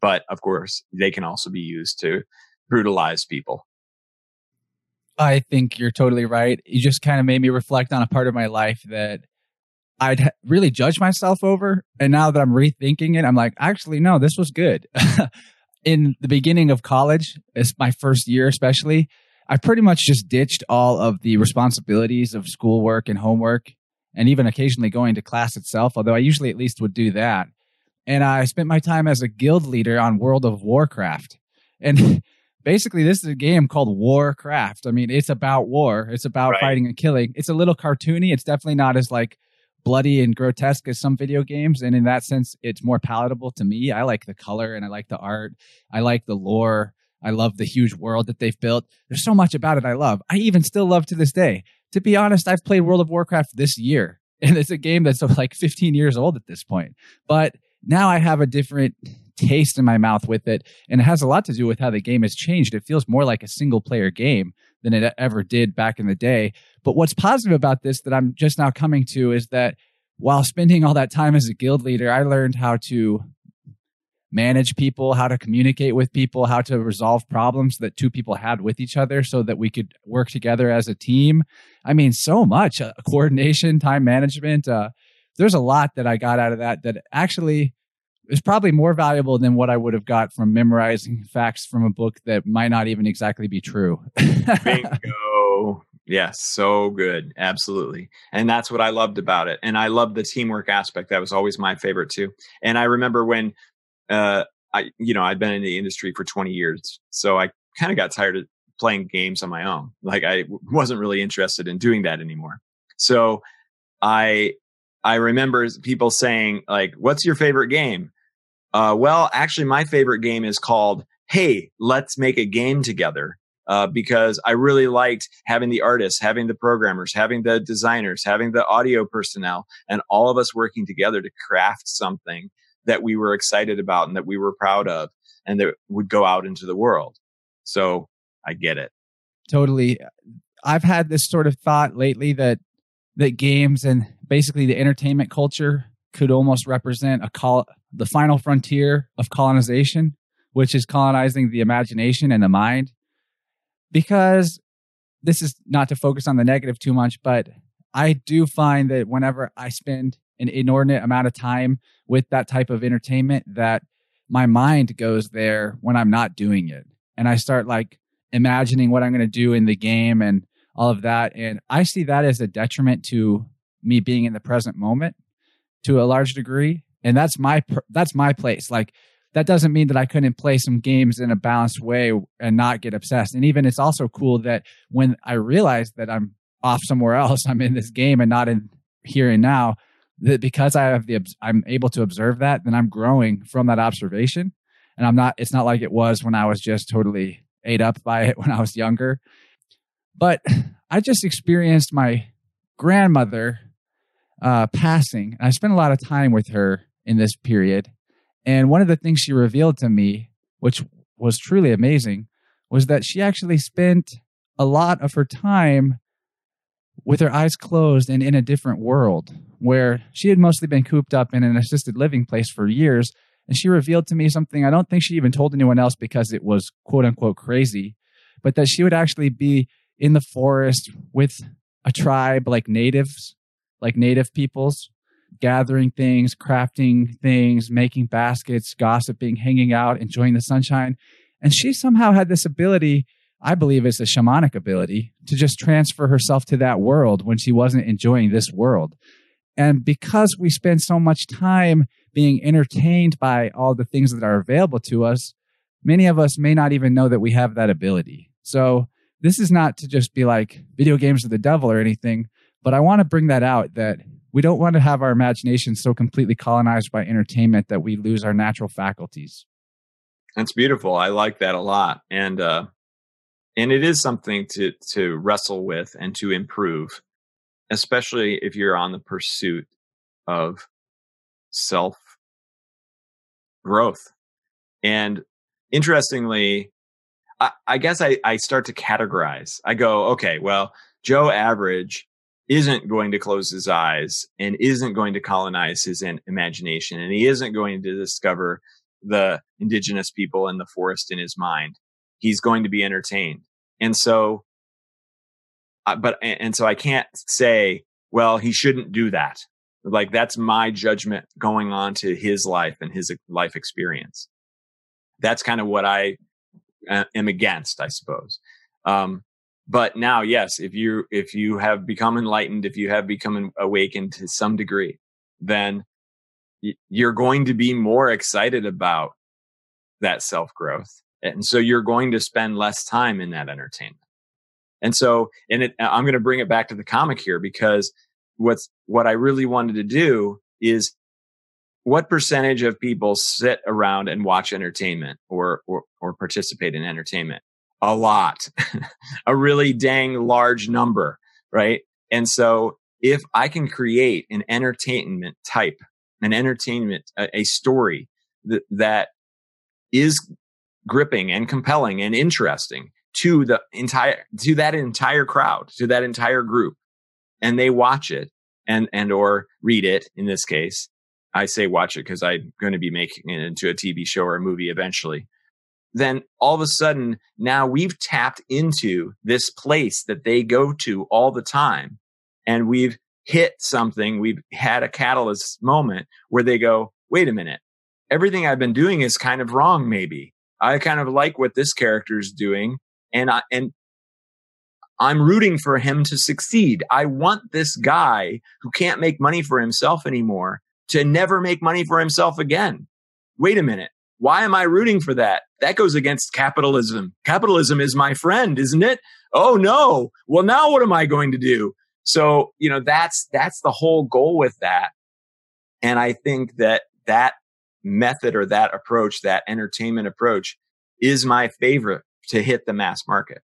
But of course, they can also be used to brutalize people. I think you're totally right. You just kind of made me reflect on a part of my life that I'd really judge myself over. And now that I'm rethinking it, I'm like, actually, no, this was good. In the beginning of college, it's my first year, especially, I pretty much just ditched all of the responsibilities of schoolwork and homework and even occasionally going to class itself, although I usually at least would do that. And I spent my time as a guild leader on World of Warcraft. And basically, this is a game called Warcraft. I mean, it's about war, it's about right. fighting and killing. It's a little cartoony. It's definitely not as like bloody and grotesque as some video games. And in that sense, it's more palatable to me. I like the color and I like the art, I like the lore. I love the huge world that they've built. There's so much about it I love. I even still love to this day to be honest, I've played World of Warcraft this year, and it's a game that's uh, like 15 years old at this point. But now I have a different taste in my mouth with it, and it has a lot to do with how the game has changed. It feels more like a single player game than it ever did back in the day. But what's positive about this that I'm just now coming to is that while spending all that time as a guild leader, I learned how to manage people, how to communicate with people, how to resolve problems that two people had with each other so that we could work together as a team. I mean, so much uh, coordination, time management. Uh, there's a lot that I got out of that that actually is probably more valuable than what I would have got from memorizing facts from a book that might not even exactly be true. Bingo. Yes, so good. Absolutely. And that's what I loved about it. And I loved the teamwork aspect. That was always my favorite too. And I remember when uh I you know, I'd been in the industry for 20 years. So I kind of got tired of playing games on my own. Like I wasn't really interested in doing that anymore. So I I remember people saying like, "What's your favorite game?" Uh, well, actually, my favorite game is called "Hey, let's make a game together." Uh, because I really liked having the artists, having the programmers, having the designers, having the audio personnel, and all of us working together to craft something that we were excited about and that we were proud of and that would go out into the world. So I get it. Totally. I've had this sort of thought lately that that games and basically the entertainment culture could almost represent a call the final frontier of colonization, which is colonizing the imagination and the mind. Because this is not to focus on the negative too much, but I do find that whenever I spend an inordinate amount of time with that type of entertainment, that my mind goes there when I'm not doing it. And I start like imagining what I'm going to do in the game and all of that. And I see that as a detriment to me being in the present moment to a large degree. And that's my, that's my place. Like, that doesn't mean that I couldn't play some games in a balanced way and not get obsessed. And even it's also cool that when I realize that I'm off somewhere else, I'm in this game and not in here and now, that because I have the, I'm able to observe that, then I'm growing from that observation. And I'm not, it's not like it was when I was just totally ate up by it when I was younger. But I just experienced my grandmother uh, passing. I spent a lot of time with her in this period. And one of the things she revealed to me, which was truly amazing, was that she actually spent a lot of her time with her eyes closed and in a different world where she had mostly been cooped up in an assisted living place for years. And she revealed to me something I don't think she even told anyone else because it was quote unquote crazy, but that she would actually be in the forest with a tribe like natives, like native peoples, gathering things, crafting things, making baskets, gossiping, hanging out, enjoying the sunshine. And she somehow had this ability, I believe it's a shamanic ability, to just transfer herself to that world when she wasn't enjoying this world. And because we spend so much time being entertained by all the things that are available to us, many of us may not even know that we have that ability. So this is not to just be like video games are the devil or anything, but I want to bring that out that we don't want to have our imagination so completely colonized by entertainment that we lose our natural faculties. That's beautiful. I like that a lot. And uh and it is something to to wrestle with and to improve, especially if you're on the pursuit of self growth. And interestingly, I, I guess I, I start to categorize. I go, okay, well, Joe Average isn't going to close his eyes and isn't going to colonize his imagination and he isn't going to discover the indigenous people in the forest in his mind. He's going to be entertained. And so, uh, but, and so I can't say, well, he shouldn't do that. Like that's my judgment going on to his life and his life experience. That's kind of what I am against, I suppose. Um, but now, yes, if you if you have become enlightened, if you have become awakened to some degree, then you're going to be more excited about that self growth, and so you're going to spend less time in that entertainment. And so, and it, I'm going to bring it back to the comic here because what's what I really wanted to do is what percentage of people sit around and watch entertainment or, or, or participate in entertainment? A lot, a really dang large number, right? And so if I can create an entertainment type, an entertainment, a, a story that, that is gripping and compelling and interesting to the entire, to that entire crowd, to that entire group, and they watch it and, and or read it in this case, I say watch it because I'm going to be making it into a TV show or a movie eventually. Then all of a sudden, now we've tapped into this place that they go to all the time and we've hit something, we've had a catalyst moment where they go, wait a minute, everything I've been doing is kind of wrong, maybe. I kind of like what this character is doing. And I, and I'm rooting for him to succeed. I want this guy who can't make money for himself anymore to never make money for himself again. Wait a minute. Why am I rooting for that? That goes against capitalism. Capitalism is my friend, isn't it? Oh no. Well, now what am I going to do? So, you know, that's, that's the whole goal with that. And I think that that method or that approach, that entertainment approach is my favorite to hit the mass market.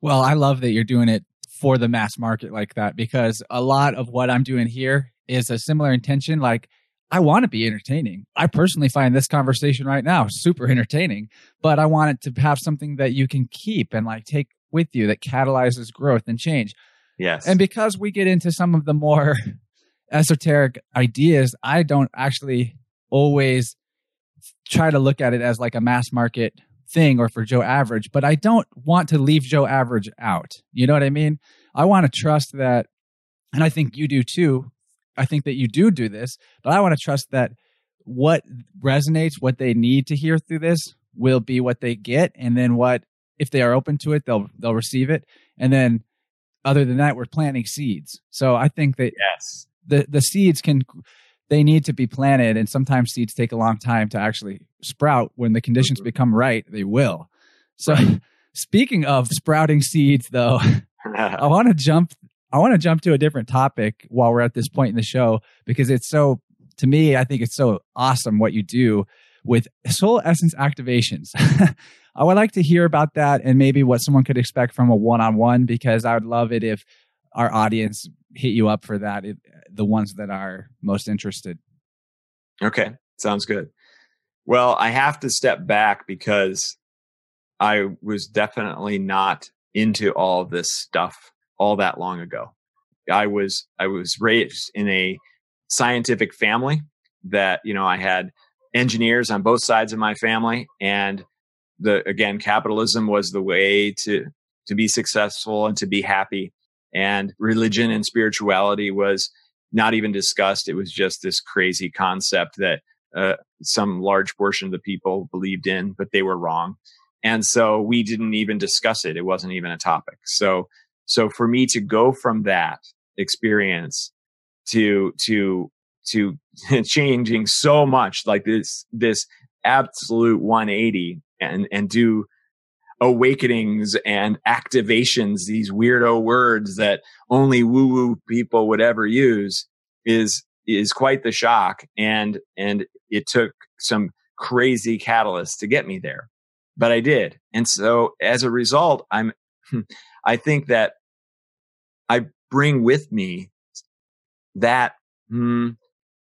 Well, I love that you're doing it for the mass market like that because a lot of what I'm doing here is a similar intention. Like, I want to be entertaining. I personally find this conversation right now super entertaining, but I want it to have something that you can keep and like take with you that catalyzes growth and change. Yes. And because we get into some of the more esoteric ideas, I don't actually always try to look at it as like a mass market thing or for Joe Average, but I don't want to leave Joe Average out. You know what I mean? I want to trust that, and I think you do too. I think that you do do this, but I want to trust that what resonates, what they need to hear through this will be what they get, and then what if they are open to it, they'll they'll receive it, and then other than that, we're planting seeds. So I think that yes, the the seeds can they need to be planted and sometimes seeds take a long time to actually sprout when the conditions mm-hmm. become right they will so right. speaking of sprouting seeds though i want to jump i want to jump to a different topic while we're at this point in the show because it's so to me i think it's so awesome what you do with soul essence activations i would like to hear about that and maybe what someone could expect from a one-on-one because i would love it if our audience hit you up for that the ones that are most interested. Okay, sounds good. Well, I have to step back because I was definitely not into all this stuff all that long ago. I was I was raised in a scientific family that, you know, I had engineers on both sides of my family and the again capitalism was the way to to be successful and to be happy and religion and spirituality was not even discussed. It was just this crazy concept that uh, some large portion of the people believed in, but they were wrong. And so we didn't even discuss it. It wasn't even a topic. So, so for me to go from that experience to, to, to changing so much like this, this absolute 180 and, and do awakenings and activations, these weirdo words that only woo woo people would ever use is, is quite the shock. And, and it took some crazy catalyst to get me there, but I did. And so as a result, I'm, I think that I bring with me that hmm,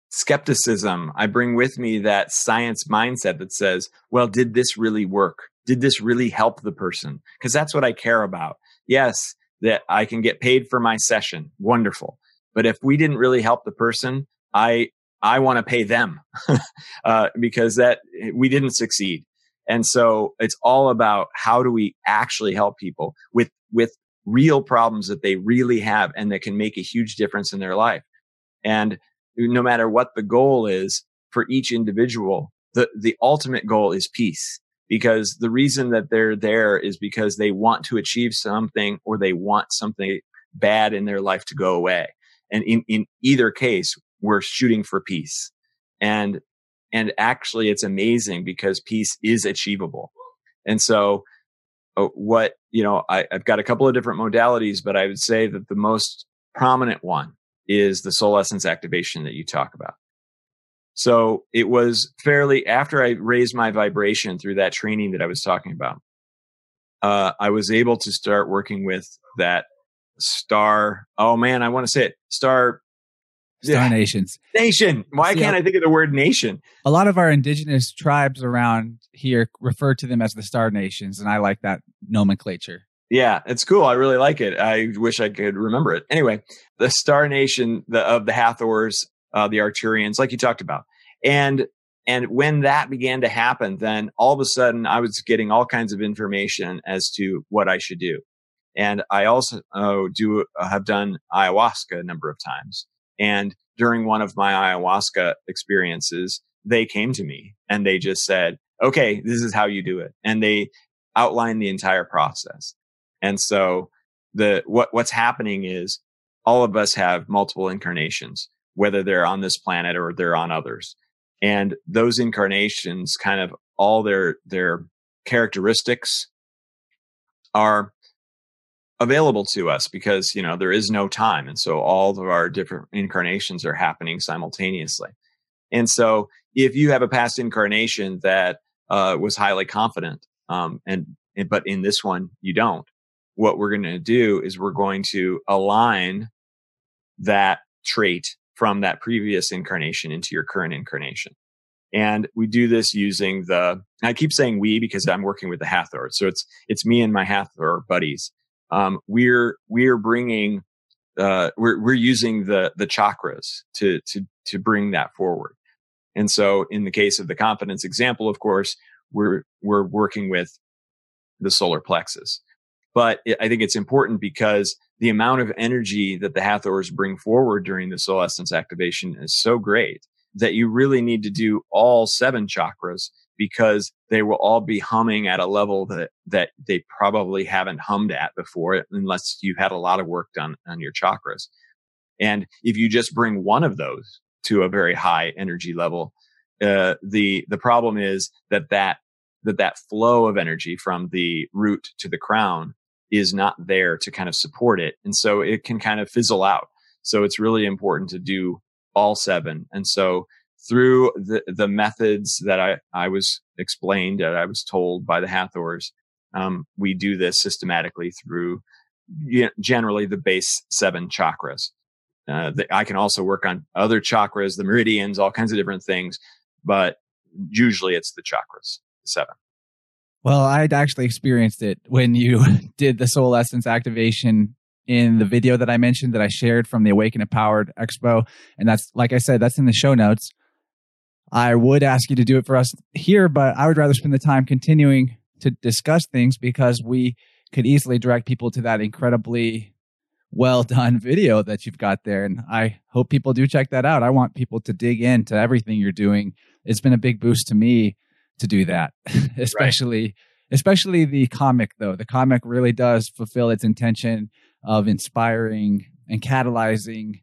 skepticism. I bring with me that science mindset that says, well, did this really work? Did this really help the person? Because that's what I care about. Yes, that I can get paid for my session. Wonderful. But if we didn't really help the person, I, I want to pay them uh, because that we didn't succeed. And so it's all about how do we actually help people with, with real problems that they really have and that can make a huge difference in their life. And no matter what the goal is for each individual, the, the ultimate goal is peace because the reason that they're there is because they want to achieve something or they want something bad in their life to go away. And in, in either case, we're shooting for peace. And, and actually it's amazing because peace is achievable. And so uh, what, you know, I, I've got a couple of different modalities, but I would say that the most prominent one is the soul essence activation that you talk about. So it was fairly after I raised my vibration through that training that I was talking about. Uh, I was able to start working with that star. Oh man, I want to say it. Star. Star nations. Nation. Why See, can't I think of the word nation? A lot of our indigenous tribes around here refer to them as the star nations, and I like that nomenclature. Yeah, it's cool. I really like it. I wish I could remember it. Anyway, the Star Nation the, of the Hathors uh, the Arcturians, like you talked about. And and when that began to happen, then all of a sudden I was getting all kinds of information as to what I should do. And I also uh, do uh, have done ayahuasca a number of times. And during one of my ayahuasca experiences, they came to me and they just said, okay, this is how you do it. And they outlined the entire process. And so the, what, what's happening is all of us have multiple incarnations, whether they're on this planet or they're on others. And those incarnations kind of all their, their characteristics are available to us because you know there is no time and so all of our different incarnations are happening simultaneously and so if you have a past incarnation that uh, was highly confident um, and, and but in this one you don't what we're going to do is we're going to align that trait from that previous incarnation into your current incarnation and we do this using the i keep saying we because i'm working with the hathor so it's it's me and my hathor buddies um, we're we're bringing uh, we're we're using the the chakras to to to bring that forward. And so, in the case of the confidence example, of course, we're we're working with the solar plexus. But it, I think it's important because the amount of energy that the Hathors bring forward during the soul essence activation is so great that you really need to do all seven chakras because they will all be humming at a level that that they probably haven't hummed at before unless you've had a lot of work done on your chakras. And if you just bring one of those to a very high energy level uh, the the problem is that that that that flow of energy from the root to the crown is not there to kind of support it and so it can kind of fizzle out so it's really important to do all seven and so through the, the methods that I, I was explained, that I was told by the Hathors, um, we do this systematically through generally the base seven chakras. Uh, the, I can also work on other chakras, the meridians, all kinds of different things, but usually it's the chakras, seven. Well, I'd actually experienced it when you did the soul essence activation in the video that I mentioned that I shared from the Awaken Empowered Expo. And that's, like I said, that's in the show notes. I would ask you to do it for us here, but I would rather spend the time continuing to discuss things because we could easily direct people to that incredibly well done video that you've got there. And I hope people do check that out. I want people to dig into everything you're doing. It's been a big boost to me to do that, especially. Right. Especially the comic, though. The comic really does fulfill its intention of inspiring and catalyzing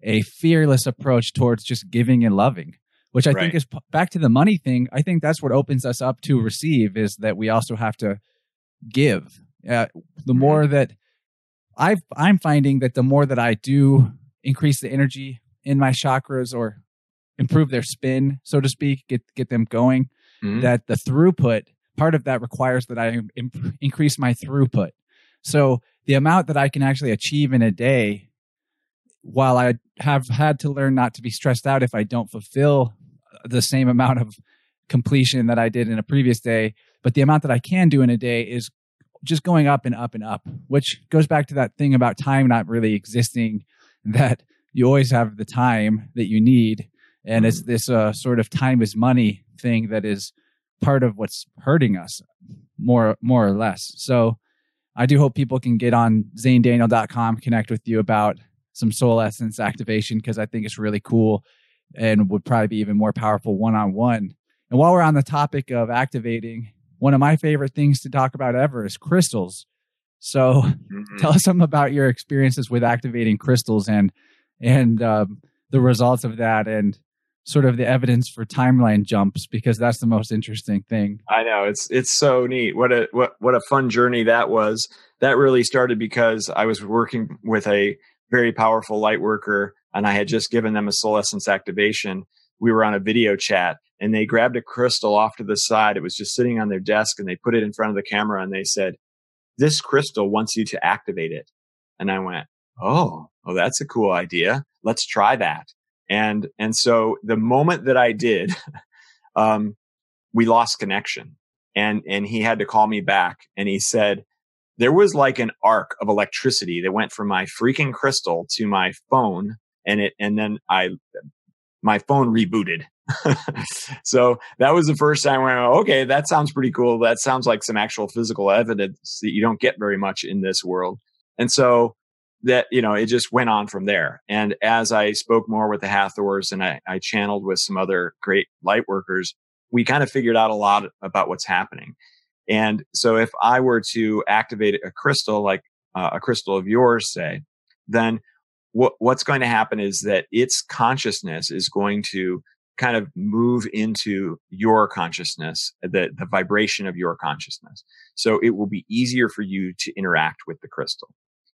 a fearless approach towards just giving and loving which I right. think is back to the money thing. I think that's what opens us up to receive is that we also have to give. Uh, the mm-hmm. more that i I'm finding that the more that I do increase the energy in my chakras or improve their spin, so to speak, get get them going, mm-hmm. that the throughput part of that requires that I imp- increase my throughput. So the amount that I can actually achieve in a day, while I have had to learn not to be stressed out if I don't fulfill the same amount of completion that I did in a previous day, but the amount that I can do in a day is just going up and up and up, which goes back to that thing about time not really existing, that you always have the time that you need. And it's mm-hmm. this uh, sort of time is money thing that is part of what's hurting us more, more or less. So I do hope people can get on xanedaniel.com, connect with you about some soul essence activation because I think it's really cool and would probably be even more powerful one on one. And while we're on the topic of activating, one of my favorite things to talk about ever is crystals. So mm-hmm. tell us something about your experiences with activating crystals and and um, the results of that and sort of the evidence for timeline jumps because that's the most interesting thing. I know it's it's so neat. What a what what a fun journey that was. That really started because I was working with a very powerful light worker and I had just given them a soul essence activation. We were on a video chat and they grabbed a crystal off to the side. It was just sitting on their desk and they put it in front of the camera and they said, this crystal wants you to activate it. And I went, Oh, oh, that's a cool idea. Let's try that. And, and so the moment that I did, um, we lost connection and, and he had to call me back and he said, there was like an arc of electricity that went from my freaking crystal to my phone and it and then I my phone rebooted so that was the first time where went, okay, that sounds pretty cool. That sounds like some actual physical evidence that you don't get very much in this world. And so that, you know, it just went on from there. And as I spoke more with the Hathors and I, I channeled with some other great light workers, we kind of figured out a lot about what's happening. And so if I were to activate a crystal, like uh, a crystal of yours, say, then what, what's going to happen is that its consciousness is going to kind of move into your consciousness, the, the vibration of your consciousness. So it will be easier for you to interact with the crystal.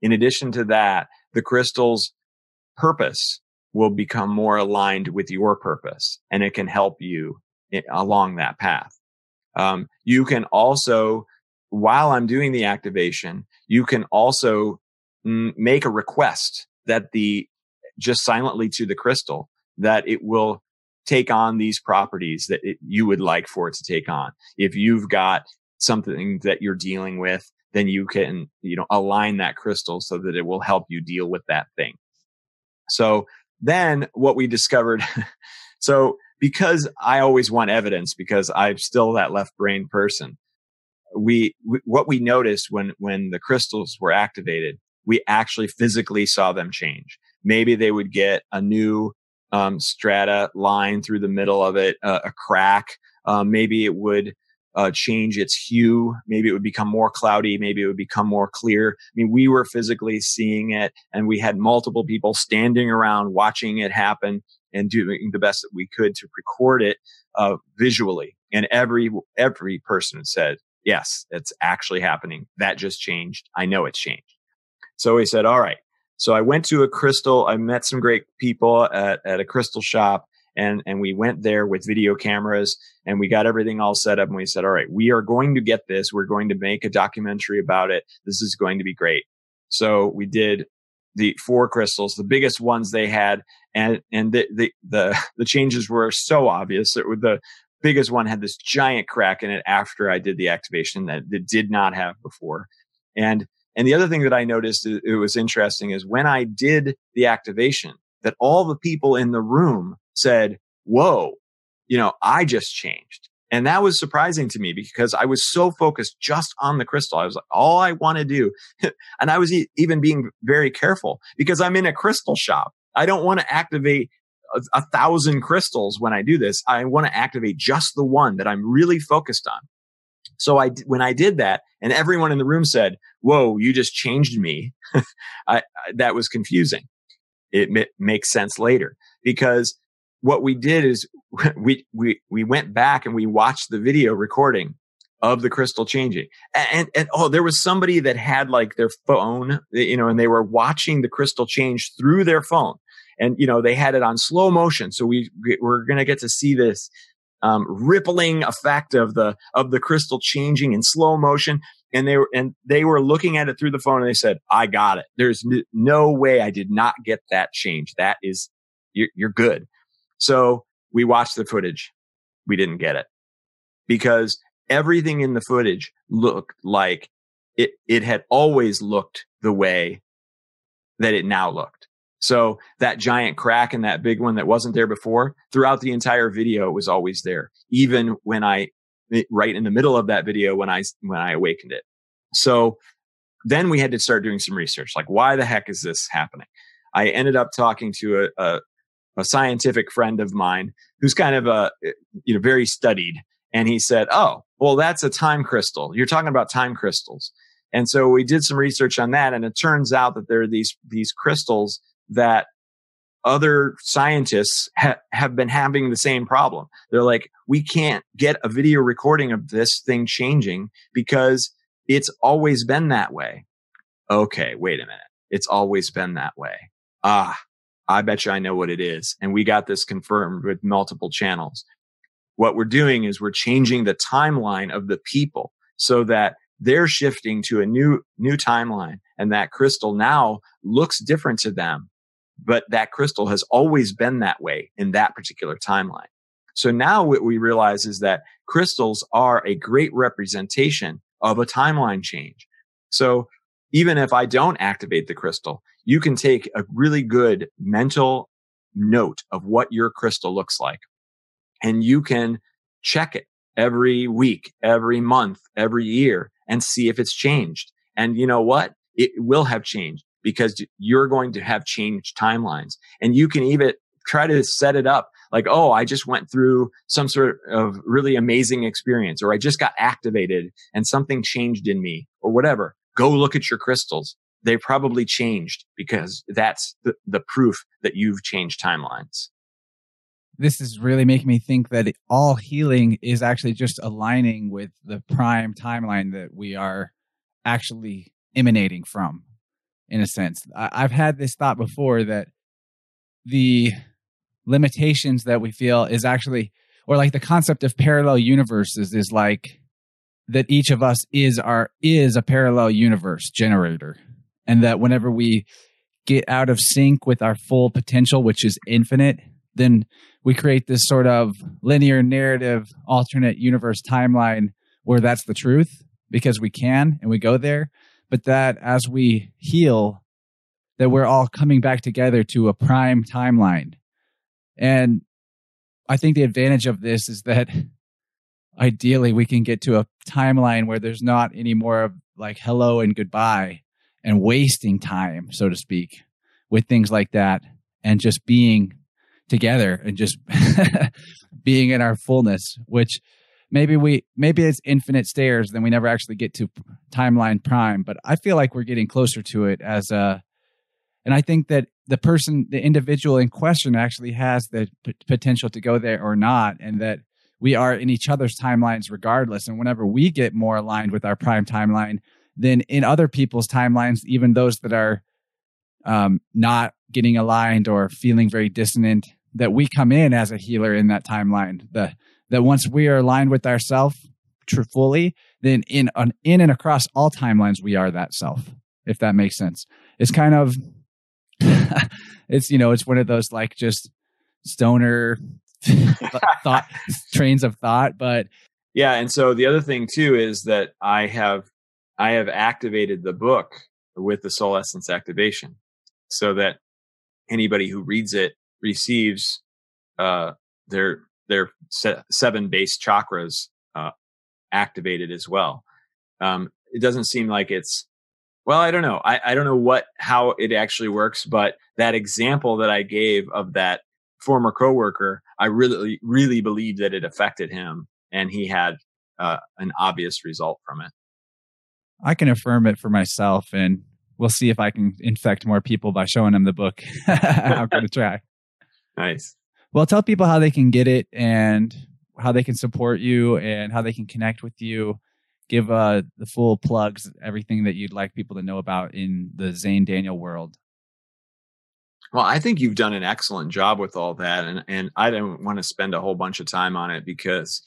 In addition to that, the crystal's purpose will become more aligned with your purpose and it can help you along that path. Um, you can also, while I'm doing the activation, you can also make a request that the just silently to the crystal that it will take on these properties that it, you would like for it to take on. If you've got something that you're dealing with, then you can, you know, align that crystal so that it will help you deal with that thing. So then what we discovered, so because I always want evidence because I'm still that left brain person, we, we, what we noticed when, when the crystals were activated, we actually physically saw them change. Maybe they would get a new um, strata line through the middle of it, uh, a crack. Um, maybe it would uh, change its hue. Maybe it would become more cloudy. Maybe it would become more clear. I mean, we were physically seeing it and we had multiple people standing around watching it happen and doing the best that we could to record it uh, visually. And every, every person said, yes, it's actually happening. That just changed. I know it's changed. So we said, all right, so I went to a crystal. I met some great people at, at a crystal shop and, and we went there with video cameras and we got everything all set up and we said, all right, we are going to get this. We're going to make a documentary about it. This is going to be great. So we did the four crystals, the biggest ones they had. And, and the, the, the, the changes were so obvious. It, the biggest one had this giant crack in it after I did the activation that it did not have before. And and the other thing that I noticed it was interesting is when I did the activation, that all the people in the room said, whoa, you know, I just changed. And that was surprising to me because I was so focused just on the crystal. I was like, all I want to do. and I was e- even being very careful because I'm in a crystal shop. I don't want to activate a, a thousand crystals when I do this. I want to activate just the one that I'm really focused on. So I, when I did that and everyone in the room said, whoa, you just changed me. I, I, that was confusing. It m- makes sense later because what we did is we, we, we went back and we watched the video recording of the crystal changing. And, and, and, oh, there was somebody that had like their phone, you know, and they were watching the crystal change through their phone. And, you know, they had it on slow motion. So we, we're going to get to see this um, rippling effect of the of the crystal changing in slow motion and they were and they were looking at it through the phone and they said i got it there's no way i did not get that change that is you're, you're good so we watched the footage we didn't get it because everything in the footage looked like it it had always looked the way that it now looked so that giant crack and that big one that wasn't there before throughout the entire video was always there. Even when I, eh, right in the middle of that video when I, when I awakened it. So then we had to start doing some research. Like, why the heck is this happening? I ended up talking to a, a, a scientific friend of mine who's kind of a, you know, very studied. And he said, Oh, well, that's a time crystal. You're talking about time crystals. And so we did some research on that. And it turns out that there are these, these crystals that other scientists ha- have been having the same problem. They're like, we can't get a video recording of this thing changing because it's always been that way. Okay, wait a minute. It's always been that way. Ah, I bet you I know what it is. And we got this confirmed with multiple channels. What we're doing is we're changing the timeline of the people so that they're shifting to a new, new timeline and that crystal now looks different to them but that crystal has always been that way in that particular timeline. So now what we realize is that crystals are a great representation of a timeline change. So even if I don't activate the crystal, you can take a really good mental note of what your crystal looks like. and you can check it every week, every month, every year and see if it's changed. And you know what? It will have changed because you're going to have changed timelines and you can even try to set it up like, oh, I just went through some sort of really amazing experience, or I just got activated and something changed in me, or whatever. Go look at your crystals. They probably changed because that's the, the proof that you've changed timelines. This is really making me think that all healing is actually just aligning with the prime timeline that we are actually emanating from, in a sense. I, I've had this thought before that the limitations that we feel is actually or like the concept of parallel universes is like that each of us is our is a parallel universe generator and that whenever we get out of sync with our full potential which is infinite then we create this sort of linear narrative alternate universe timeline where that's the truth because we can and we go there. But that as we heal that we're all coming back together to a prime timeline. And I think the advantage of this is that ideally we can get to a timeline where there's not any more of like hello and goodbye and wasting time, so to speak, with things like that and just being together and just being in our fullness, which maybe we maybe it's infinite stairs then we never actually get to timeline prime but i feel like we're getting closer to it as a and i think that the person, the individual in question actually has the p- potential to go there or not, and that we are in each other's timelines regardless. And whenever we get more aligned with our prime timeline, then in other people's timelines, even those that are um, not getting aligned or feeling very dissonant, that we come in as a healer in that timeline. The, that once we are aligned with ourself fully, then in in and across all timelines, we are that self. If that makes sense, it's kind of it's you know it's one of those like just stoner thought trains of thought but yeah and so the other thing too is that i have i have activated the book with the soul essence activation so that anybody who reads it receives uh their their seven base chakras uh activated as well. Um it doesn't seem like it's well i don't know. I, I don't know what how it actually works but that example that i gave of that former coworker i really really believe that it affected him and he had uh, an obvious result from it i can affirm it for myself and we'll see if i can infect more people by showing them the book i'm going to try. Nice. Well tell people how they can get it and how they can support you and how they can connect with you. Give uh, the full plugs, everything that you'd like people to know about in the Xane Daniel world. Well, I think you've done an excellent job with all that, and and I don't want to spend a whole bunch of time on it because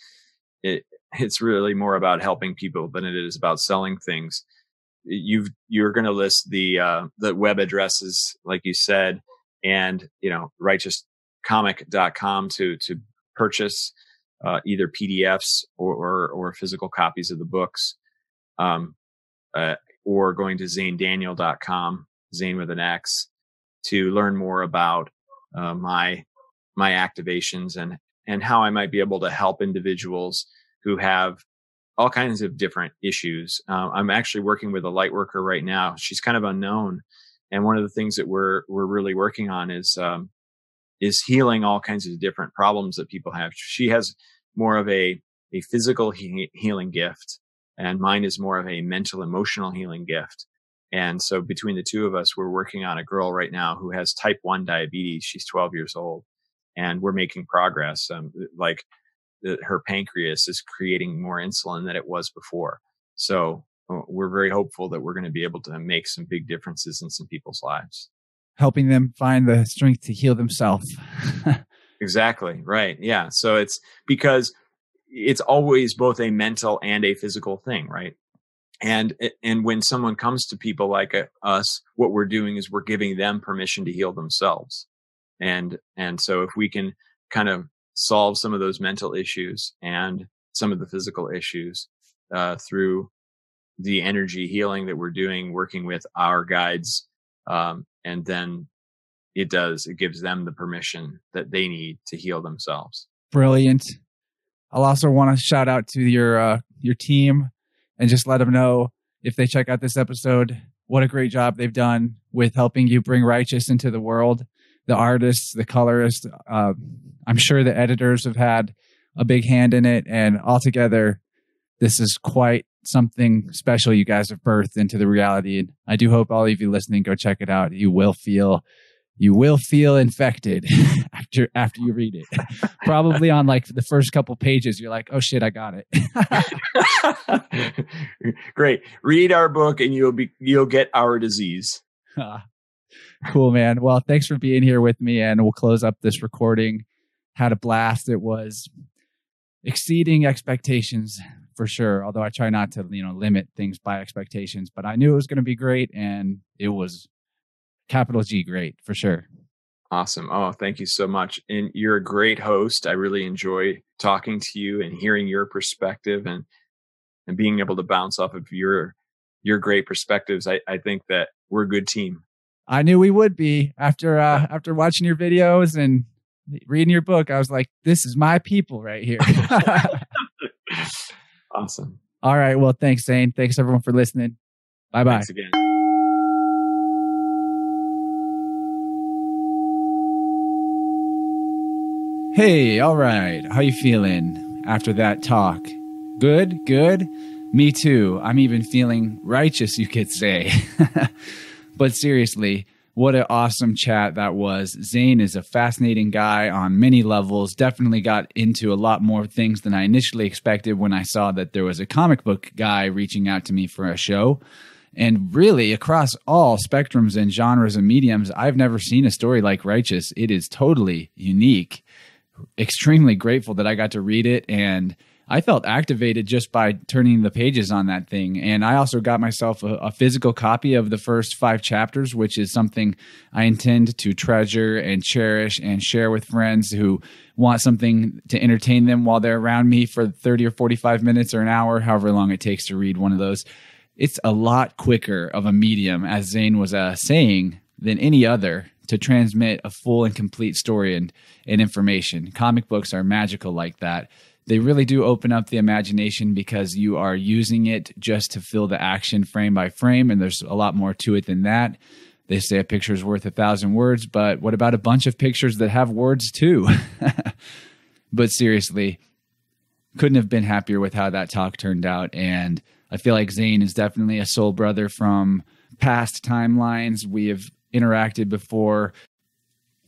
it it's really more about helping people than it is about selling things. You've you're going to list the uh, the web addresses, like you said, and you know righteouscomic.com to to purchase uh, either PDFs or, or, or physical copies of the books, um, uh, or going to xanedaniel.com, Xane with an X, to learn more about uh, my my activations and and how I might be able to help individuals who have all kinds of different issues. Uh, I'm actually working with a light worker right now. She's kind of unknown, and one of the things that we're we're really working on is um, is healing all kinds of different problems that people have. She has more of a, a physical he- healing gift and mine is more of a mental emotional healing gift. And so between the two of us, we're working on a girl right now who has type 1 diabetes. She's 12 years old and we're making progress. Um, like the, her pancreas is creating more insulin than it was before. So uh, we're very hopeful that we're going to be able to make some big differences in some people's lives helping them find the strength to heal themselves. exactly. Right. Yeah. So it's because it's always both a mental and a physical thing, right? And and when someone comes to people like uh, us, what we're doing is we're giving them permission to heal themselves. And and so if we can kind of solve some of those mental issues and some of the physical issues uh, through the energy healing that we're doing, working with our guides um, and then it does it gives them the permission that they need to heal themselves brilliant. I'll also want to shout out to your uh, your team and just let them know if they check out this episode, what a great job they've done with helping you bring righteous into the world. The artists, the colorists, uh, I'm sure the editors have had a big hand in it, and altogether, this is quite something special you guys have birthed into the reality. And I do hope all of you listening go check it out. You will feel you will feel infected after after you read it. Probably on like the first couple pages, you're like, "Oh shit, I got it." Great. Read our book, and you'll be you'll get our disease. Cool, man. Well, thanks for being here with me, and we'll close up this recording. Had a blast. It was exceeding expectations for sure. Although I try not to, you know, limit things by expectations, but I knew it was going to be great, and it was capital G great for sure. Awesome. Oh, thank you so much. And you're a great host. I really enjoy talking to you and hearing your perspective and and being able to bounce off of your your great perspectives. I, I think that we're a good team. I knew we would be after uh after watching your videos and reading your book. I was like, this is my people right here. awesome. All right. Well, thanks, Xane. Thanks everyone for listening. Bye bye. Thanks again. Hey, all right. How you feeling after that talk? Good, good. Me too. I'm even feeling righteous, you could say. but seriously, what an awesome chat that was. Xane is a fascinating guy on many levels. Definitely got into a lot more things than I initially expected when I saw that there was a comic book guy reaching out to me for a show. And really, across all spectrums and genres and mediums, I've never seen a story like Righteous. It is totally unique extremely grateful that I got to read it and I felt activated just by turning the pages on that thing. And I also got myself a, a, physical copy of the first five chapters, which is something I intend to treasure and cherish and share with friends who want something to entertain them while they're around me for 30 or 45 minutes or an hour, however long it takes to read one of those. It's a lot quicker of a medium, as Xane was uh, saying, than any other to transmit a full and complete story and, and information. Comic books are magical like that. They really do open up the imagination because you are using it just to fill the action frame by frame, and there's a lot more to it than that. They say a picture is worth a thousand words, but what about a bunch of pictures that have words too? but seriously, couldn't have been happier with how that talk turned out. And I feel like Xane is definitely a soul brother from past timelines. We have interacted before,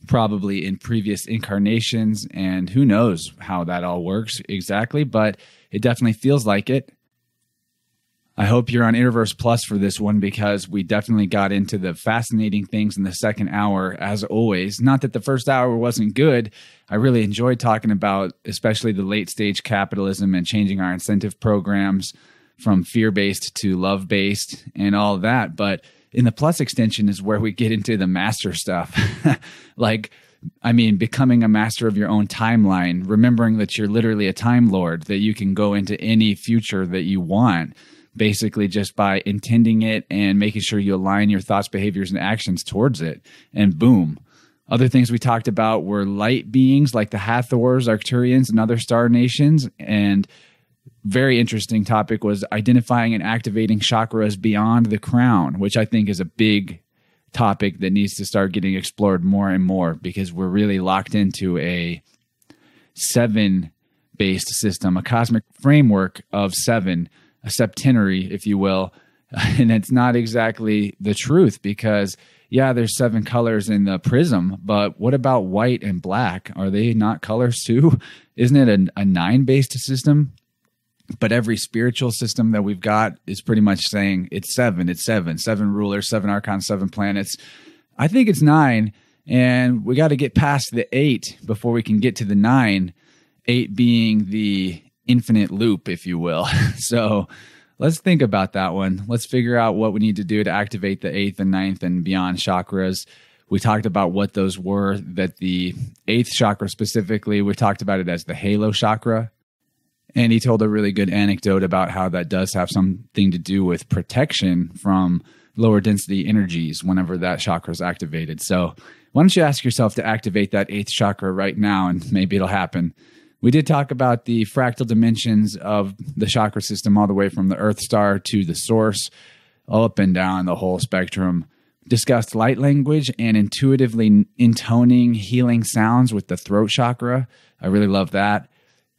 probably in previous incarnations, and who knows how that all works exactly, but it definitely feels like it. I hope you're on Innerverse Plus for this one because we definitely got into the fascinating things in the second hour, as always. Not that the first hour wasn't good. I really enjoyed talking about, especially the late stage capitalism and changing our incentive programs from fear based to love based and all that. But in the plus extension is where we get into the master stuff. like, I mean, becoming a master of your own timeline, remembering that you're literally a time lord, that you can go into any future that you want, basically just by intending it and making sure you align your thoughts, behaviors, and actions towards it. And boom. Other things we talked about were light beings like the Hathors, Arcturians, and other star nations, and very interesting topic was identifying and activating chakras beyond the crown, which I think is a big topic that needs to start getting explored more and more because we're really locked into a seven based system, a cosmic framework of seven, a septenary, if you will. And it's not exactly the truth because, yeah, there's seven colors in the prism, but what about white and black? Are they not colors too? Isn't it a, a nine based system? But every spiritual system that we've got is pretty much saying it's seven, it's seven, seven rulers, seven archons, seven planets. I think it's nine, and we got to get past the eight before we can get to the nine. Eight being the infinite loop, if you will. so let's think about that one. Let's figure out what we need to do to activate the eighth and ninth and beyond chakras. We talked about what those were, that the eighth chakra specifically, we talked about it as the halo chakra and he told a really good anecdote about how that does have something to do with protection from lower density energies whenever that chakra is activated. So, why don't you ask yourself to activate that eighth chakra right now and maybe it'll happen. We did talk about the fractal dimensions of the chakra system, all the way from the Earth star to the source, up and down the whole spectrum. Discussed light language and intuitively intoning healing sounds with the throat chakra. I really love that.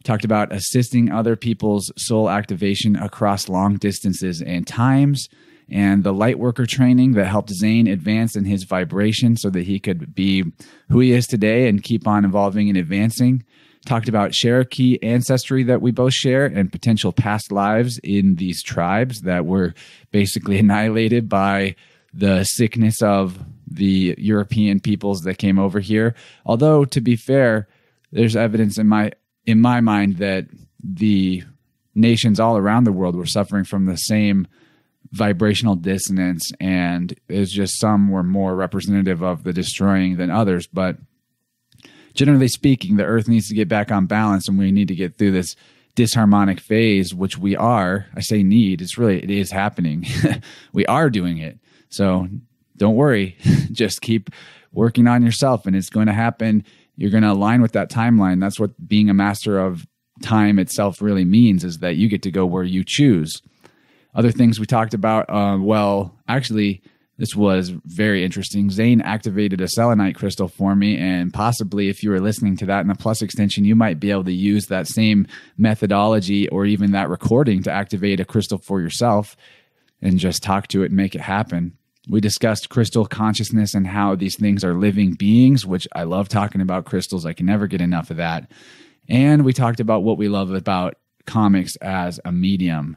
Talked about assisting other people's soul activation across long distances and times and the light worker training that helped Xane advance in his vibration so that he could be who he is today and keep on evolving and advancing. Talked about Cherokee ancestry that we both share and potential past lives in these tribes that were basically annihilated by the sickness of the European peoples that came over here. Although, to be fair, there's evidence in my in my mind that the nations all around the world were suffering from the same vibrational dissonance and it's just some were more representative of the destroying than others. But generally speaking the earth needs to get back on balance and we need to get through this disharmonic phase which we are. I say need it's really it is happening. We are doing it. So don't worry just keep working on yourself and it's going to happen you're going to align with that timeline that's what being a master of time itself really means is that you get to go where you choose other things we talked about, uh, well, actually, this was very interesting. Xane activated a selenite crystal for me, and possibly if you were listening to that in the Plus extension, you might be able to use that same methodology or even that recording to activate a crystal for yourself and just talk to it and make it happen. We discussed crystal consciousness and how these things are living beings, which I love talking about crystals. I can never get enough of that. And we talked about what we love about comics as a medium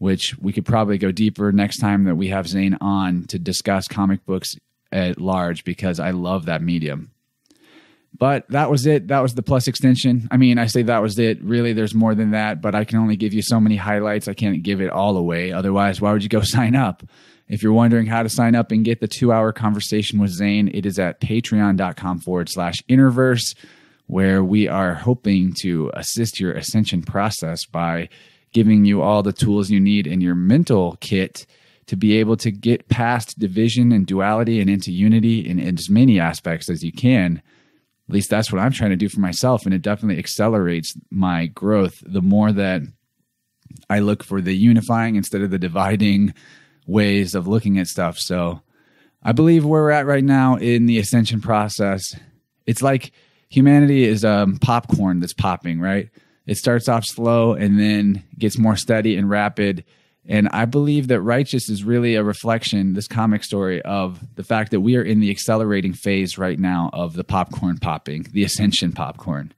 which we could probably go deeper next time that we have Xane on to discuss comic books at large because I love that medium. But that was it. That was the plus extension. I mean, I say that was it. Really, there's more than that, but I can only give you so many highlights. I can't give it all away. Otherwise, why would you go sign up? If you're wondering how to sign up and get the two hour conversation with Xane, it is at patreon.com forward slash innerverse, where we are hoping to assist your ascension process by giving you all the tools you need in your mental kit to be able to get past division and duality and into unity in, in as many aspects as you can. At least that's what I'm trying to do for myself. And it definitely accelerates my growth the more that I look for the unifying instead of the dividing ways of looking at stuff. So I believe where we're at right now in the ascension process, it's like humanity is um, popcorn that's popping, right? It starts off slow and then gets more steady and rapid. And I believe that Righteous is really a reflection, this comic story, of the fact that we are in the accelerating phase right now of the popcorn popping, the ascension popcorn.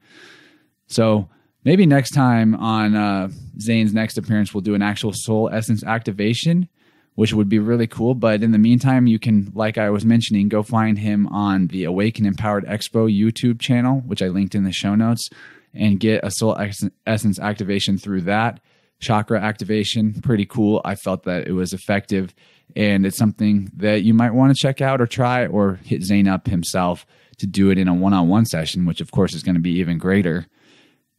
So maybe next time on uh, Xane's next appearance, we'll do an actual soul essence activation, which would be really cool. But in the meantime, you can, like I was mentioning, go find him on the Awaken Empowered Expo YouTube channel, which I linked in the show notes and get a soul essence activation through that chakra activation. Pretty cool. I felt that it was effective and it's something that you might want to check out or try or hit Xane up himself to do it in a one on one session, which of course is going to be even greater.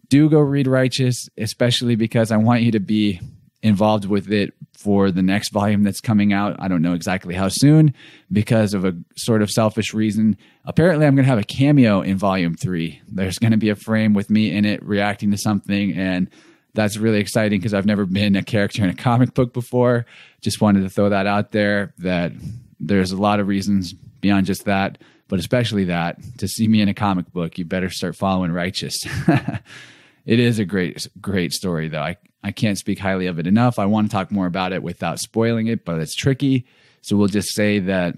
Do go read Righteous, especially because I want you to be involved with it for the next volume that's coming out. I don't know exactly how soon because of a sort of selfish reason. Apparently, I'm going to have a cameo in volume three. There's going to be a frame with me in it reacting to something. And that's really exciting because I've never been a character in a comic book before. Just wanted to throw that out there that there's a lot of reasons beyond just that, but especially that to see me in a comic book, you better start following Righteous. it is a great, great story, though. I, I can't speak highly of it enough. I want to talk more about it without spoiling it, but it's tricky. So we'll just say that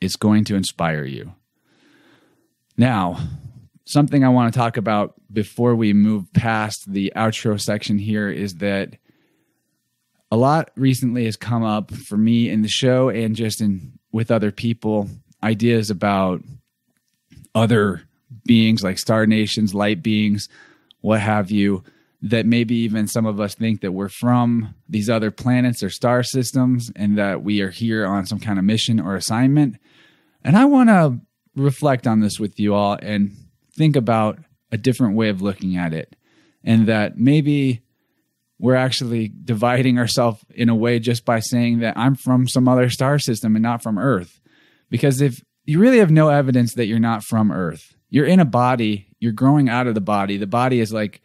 it's going to inspire you. Now, something I want to talk about before we move past the outro section here is that a lot recently has come up for me in the show and just in with other people ideas about other beings like star nations, light beings, what have you that maybe even some of us think that we're from these other planets or star systems and that we are here on some kind of mission or assignment. And I want to reflect on this with you all and think about a different way of looking at it. And that maybe we're actually dividing ourselves in a way just by saying that I'm from some other star system and not from Earth. Because if you really have no evidence that you're not from Earth, you're in a body, you're growing out of the body. The body is like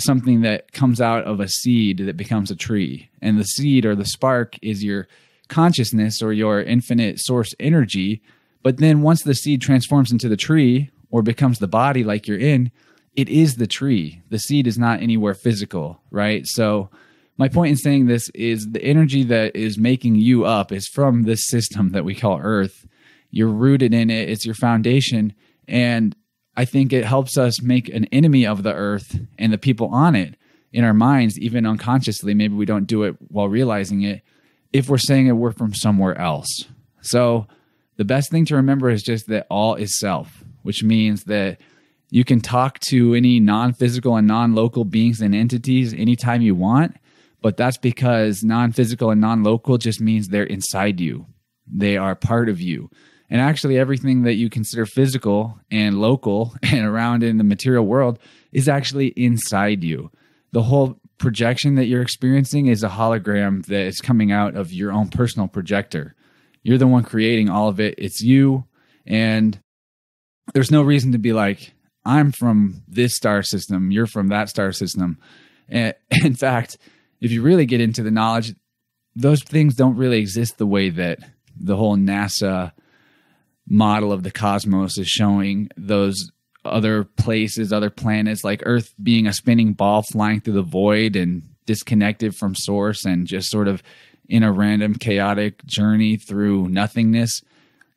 something that comes out of a seed that becomes a tree. And the seed or the spark is your consciousness or your infinite source energy. But then once the seed transforms into the tree or becomes the body like you're in, it is the tree. The seed is not anywhere physical, right? So, my point in saying this is the energy that is making you up is from this system that we call Earth. You're rooted in it, it's your foundation. And I think it helps us make an enemy of the earth and the people on it in our minds, even unconsciously. Maybe we don't do it while realizing it if we're saying it, we're from somewhere else. So the best thing to remember is just that all is self, which means that you can talk to any non physical and non local beings and entities anytime you want. But that's because non physical and non local just means they're inside you, they are part of you. And actually, everything that you consider physical and local and around in the material world is actually inside you. The whole projection that you're experiencing is a hologram that is coming out of your own personal projector. You're the one creating all of it. It's you. And there's no reason to be like, I'm from this star system, you're from that star system. And in fact, if you really get into the knowledge, those things don't really exist the way that the whole NASA model of the cosmos is showing those other places, other planets, like Earth being a spinning ball flying through the void and disconnected from source and just sort of in a random chaotic journey through nothingness.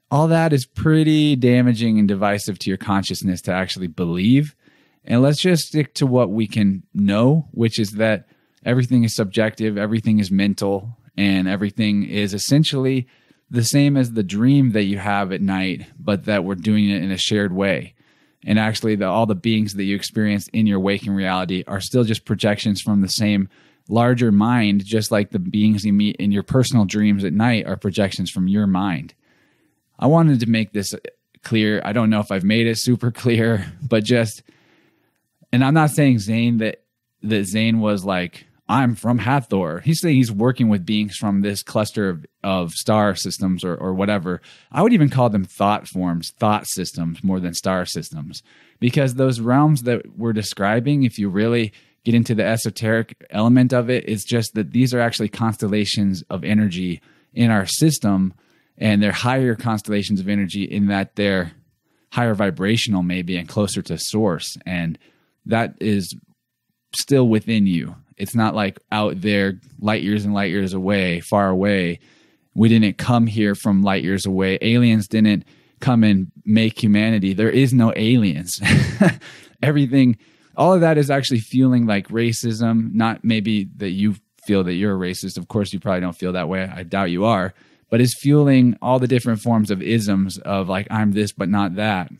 All that is pretty damaging and divisive to your consciousness to actually believe. And let's just stick to what we can know, which is that everything is subjective, everything is mental, and everything is essentially the same as the dream that you have at night, but that we're doing it in a shared way. And actually, the, all the beings that you experience in your waking reality are still just projections from the same larger mind, just like the beings you meet in your personal dreams at night are projections from your mind. I wanted to make this clear. I don't know if I've made it super clear, but just, and I'm not saying Xane that that Xane was like I'm from Hathor. He's saying he's working with beings from this cluster of, of star systems or, or whatever. I would even call them thought forms, thought systems more than star systems, because those realms that we're describing, if you really get into the esoteric element of it, it's just that these are actually constellations of energy in our system, and they're higher constellations of energy in that they're higher vibrational, maybe, and closer to source. And that is still within you it's not like out there light years and light years away, far away. We didn't come here from light years away. Aliens didn't come and make humanity. There is no aliens. Everything, all of that is actually feeling like racism. Not maybe that you feel that you're a racist. Of course, you probably don't feel that way. I doubt you are. But it's fueling all the different forms of isms of like, I'm this, but not that.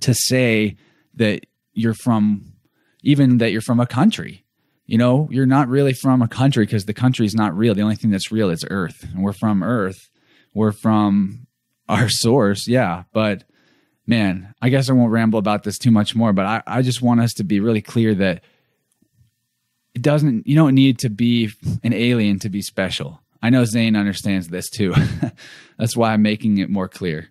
To say that you're from, even that you're from a country you know, you're not really from a country because the country is not real. The only thing that's real is Earth, and we're from Earth. We're from our source, yeah. But man, I guess I won't ramble about this too much more. But I, I just want us to be really clear that it doesn't. You don't need to be an alien to be special. I know Xane understands this too. that's why I'm making it more clear.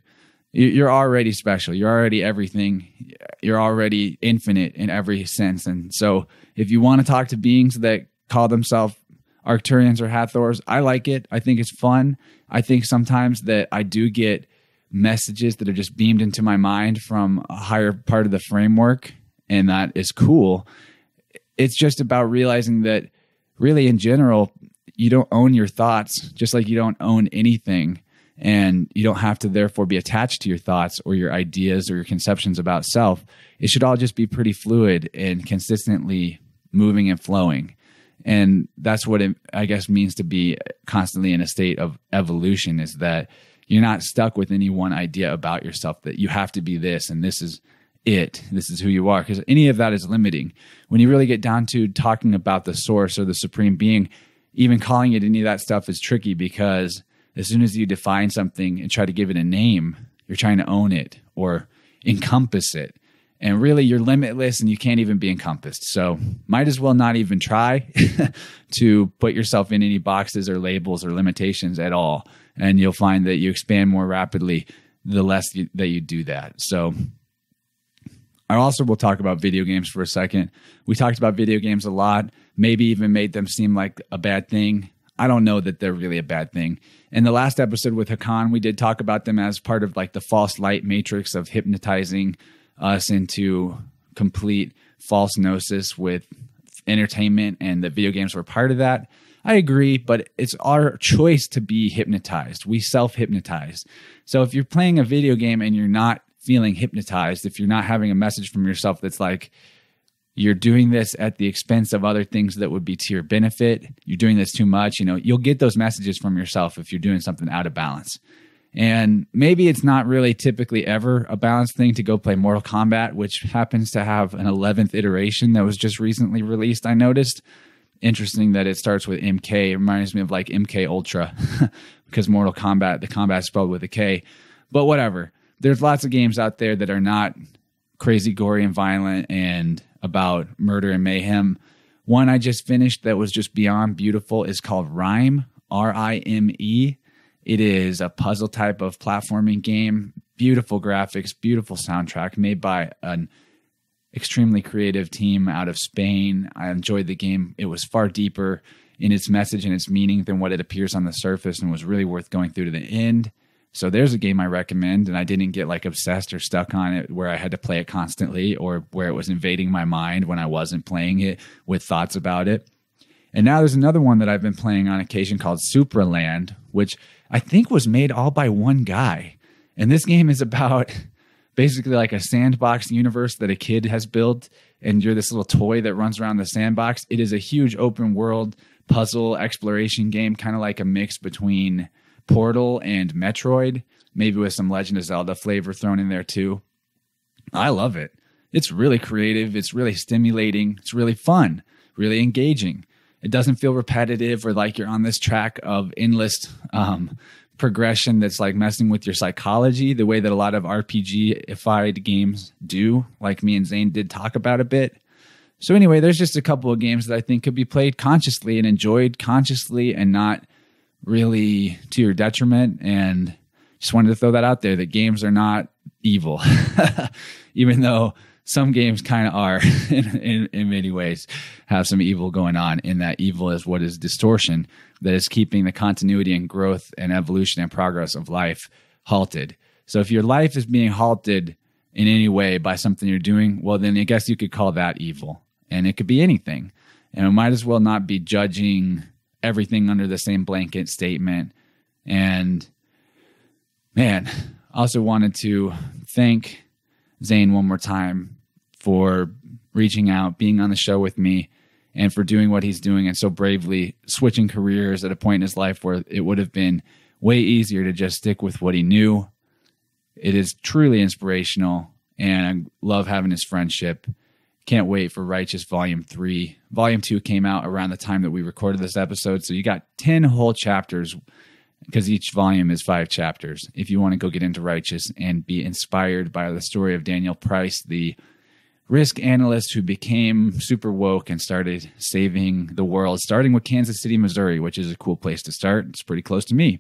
You're already special. You're already everything. You're already infinite in every sense, and so if you want to talk to beings that call themselves Arcturians or Hathors, I like it. I think it's fun. I think sometimes that I do get messages that are just beamed into my mind from a higher part of the framework, and that is cool. It's just about realizing that really in general, you don't own your thoughts, just like you don't own anything. And you don't have to therefore be attached to your thoughts or your ideas or your conceptions about self. It should all just be pretty fluid and consistently moving and flowing. And that's what it, I guess, means to be constantly in a state of evolution is that you're not stuck with any one idea about yourself that you have to be this and this is it, this is who you are, because any of that is limiting. When you really get down to talking about the source or the supreme being, even calling it any of that stuff is tricky because as soon as you define something and try to give it a name, you're trying to own it or encompass it and really you're limitless and you can't even be encompassed. So might as well not even try to put yourself in any boxes or labels or limitations at all. And you'll find that you expand more rapidly the less you, that you do that. So I also will talk about video games for a second. We talked about video games a lot, maybe even made them seem like a bad thing. I don't know that they're really a bad thing. In the last episode with Hakan, we did talk about them as part of like the false light matrix of hypnotizing us into complete false gnosis with entertainment and that video games were part of that. I agree, but it's our choice to be hypnotized. We self hypnotize. So if you're playing a video game and you're not feeling hypnotized, if you're not having a message from yourself that's like, you're doing this at the expense of other things that would be to your benefit, you're doing this too much, you know, you'll get those messages from yourself if you're doing something out of balance. And maybe it's not really typically ever a balanced thing to go play Mortal Kombat, which happens to have an 11th iteration that was just recently released. I noticed. Interesting that it starts with MK. It reminds me of like MK Ultra because Mortal Kombat, the combat spelled with a K. But whatever. There's lots of games out there that are not crazy, gory, and violent and about murder and mayhem. One I just finished that was just beyond beautiful is called Rime, R I M E. It is a puzzle type of platforming game. Beautiful graphics, beautiful soundtrack made by an extremely creative team out of Spain. I enjoyed the game. It was far deeper in its message and its meaning than what it appears on the surface and was really worth going through to the end. So there's a game I recommend, and I didn't get like obsessed or stuck on it where I had to play it constantly or where it was invading my mind when I wasn't playing it with thoughts about it. And now there's another one that I've been playing on occasion called Supraland, which I think was made all by one guy. And this game is about basically like a sandbox universe that a kid has built, and you're this little toy that runs around the sandbox. It is a huge open world puzzle exploration game, kind of like a mix between Portal and Metroid, maybe with some Legend of Zelda flavor thrown in there too. I love it. It's really creative, it's really stimulating, it's really fun, really engaging. It doesn't feel repetitive or like you're on this track of endless um, progression that's like messing with your psychology the way that a lot of RPG-ified games do, like me and Xane did talk about a bit. So anyway, there's just a couple of games that I think could be played consciously and enjoyed consciously and not really to your detriment. And just wanted to throw that out there that games are not evil, even though some games kind of are in, in, in, many ways have some evil going on in that evil is what is distortion that is keeping the continuity and growth and evolution and progress of life halted. So if your life is being halted in any way by something you're doing well then i guess you could call that evil. And it could be anything. And it might as well not be judging everything under the same blanket statement. And man also wanted to thank Xane one more time for reaching out, being on the show with me, and for doing what he's doing and so bravely switching careers at a point in his life where it would have been way easier to just stick with what he knew. It is truly inspirational, and I love having his friendship. Can't wait for Righteous Volume 3. Volume 2 came out around the time that we recorded this episode, so you got 10 whole chapters because each volume is five chapters. If you want to go get into Righteous and be inspired by the story of Daniel Price, the risk analyst who became super woke and started saving the world, starting with Kansas City, Missouri, which is a cool place to start. It's pretty close to me.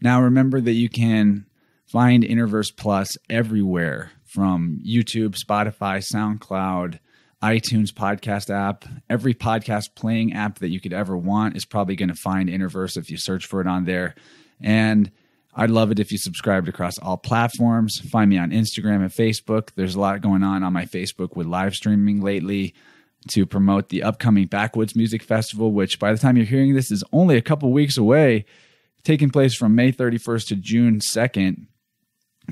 Now, remember that you can find Innerverse Plus everywhere from YouTube, Spotify, SoundCloud, iTunes podcast app. Every podcast playing app that you could ever want is probably going to find Innerverse if you search for it on there. And I'd love it if you subscribed across all platforms. Find me on Instagram and Facebook. There's a lot going on on my Facebook with live streaming lately to promote the upcoming Backwoods Music Festival, which by the time you're hearing this is only a couple weeks away, taking place from May 31st to June 2nd.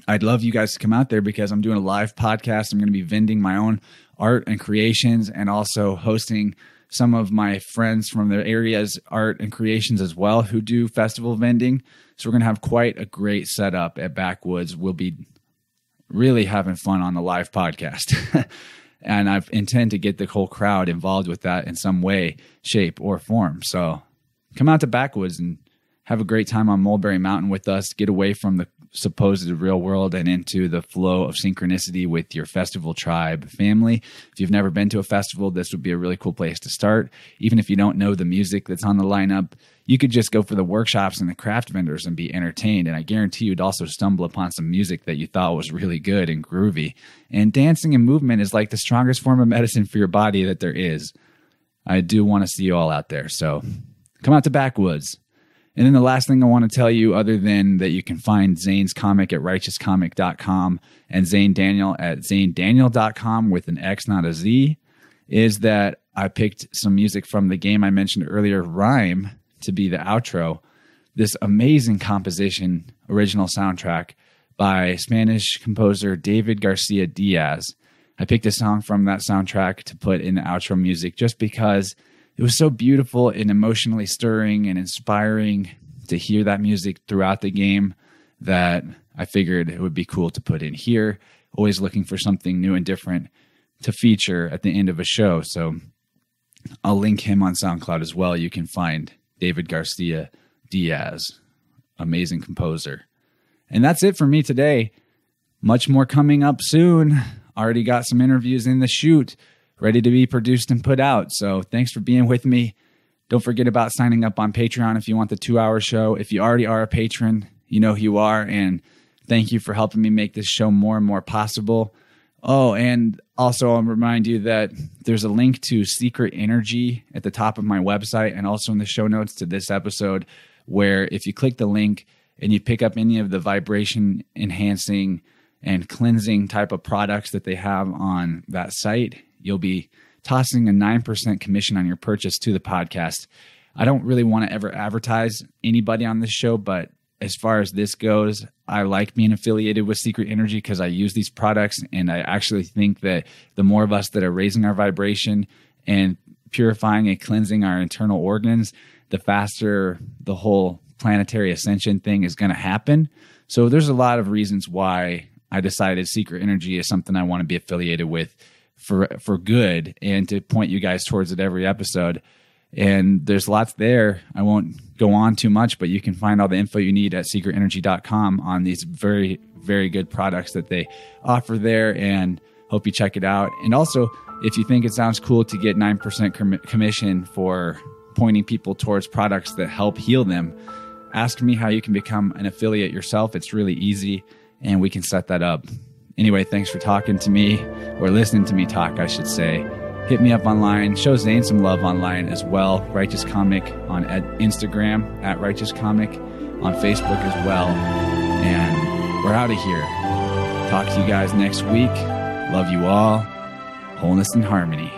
I'd love you guys to come out there because I'm doing a live podcast. I'm going to be vending my own art and creations and also hosting some of my friends from their areas art and creations as well who do festival vending so we're going to have quite a great setup at backwoods we'll be really having fun on the live podcast and i intend to get the whole crowd involved with that in some way shape or form so come out to backwoods and have a great time on mulberry mountain with us get away from the supposed real world and into the flow of synchronicity with your festival tribe family. If you've never been to a festival, this would be a really cool place to start. Even if you don't know the music that's on the lineup, you could just go for the workshops and the craft vendors and be entertained. And I guarantee you'd also stumble upon some music that you thought was really good and groovy. And dancing and movement is like the strongest form of medicine for your body that there is. I do want to see you all out there. So come out to Backwoods. And then the last thing I want to tell you, other than that you can find Xane's comic at righteouscomic.com and Xane Daniel at xanedaniel.com with an X, not a Z, is that I picked some music from the game I mentioned earlier, Rime, to be the outro. This amazing composition, original soundtrack by Spanish composer David Garcia Diaz. I picked a song from that soundtrack to put in the outro music just because it was so beautiful and emotionally stirring and inspiring to hear that music throughout the game that I figured it would be cool to put in here. Always looking for something new and different to feature at the end of a show. So I'll link him on SoundCloud as well. You can find David Garcia Diaz, amazing composer. And that's it for me today. Much more coming up soon. Already got some interviews in the shoot ready to be produced and put out. So thanks for being with me. Don't forget about signing up on Patreon if you want the two hour show. If you already are a patron, you know who you are. And thank you for helping me make this show more and more possible. Oh, and also I'll remind you that there's a link to Secret Energy at the top of my website and also in the show notes to this episode, where if you click the link and you pick up any of the vibration enhancing and cleansing type of products that they have on that site, you'll be tossing a 9% commission on your purchase to the podcast. I don't really want to ever advertise anybody on this show, but as far as this goes, I like being affiliated with Secret Energy because I use these products. And I actually think that the more of us that are raising our vibration and purifying and cleansing our internal organs, the faster the whole planetary ascension thing is going to happen. So there's a lot of reasons why I decided Secret Energy is something I want to be affiliated with for for good and to point you guys towards it every episode. And there's lots there. I won't go on too much, but you can find all the info you need at secretenergy.com on these very, very good products that they offer there. And hope you check it out. And also, if you think it sounds cool to get 9% com- commission for pointing people towards products that help heal them, ask me how you can become an affiliate yourself. It's really easy, and we can set that up. Anyway, thanks for talking to me or listening to me talk, I should say. Hit me up online. Show Xane some love online as well. Righteous Comic on Instagram at Righteous Comic on Facebook as well. And we're out of here. Talk to you guys next week. Love you all. Wholeness and harmony.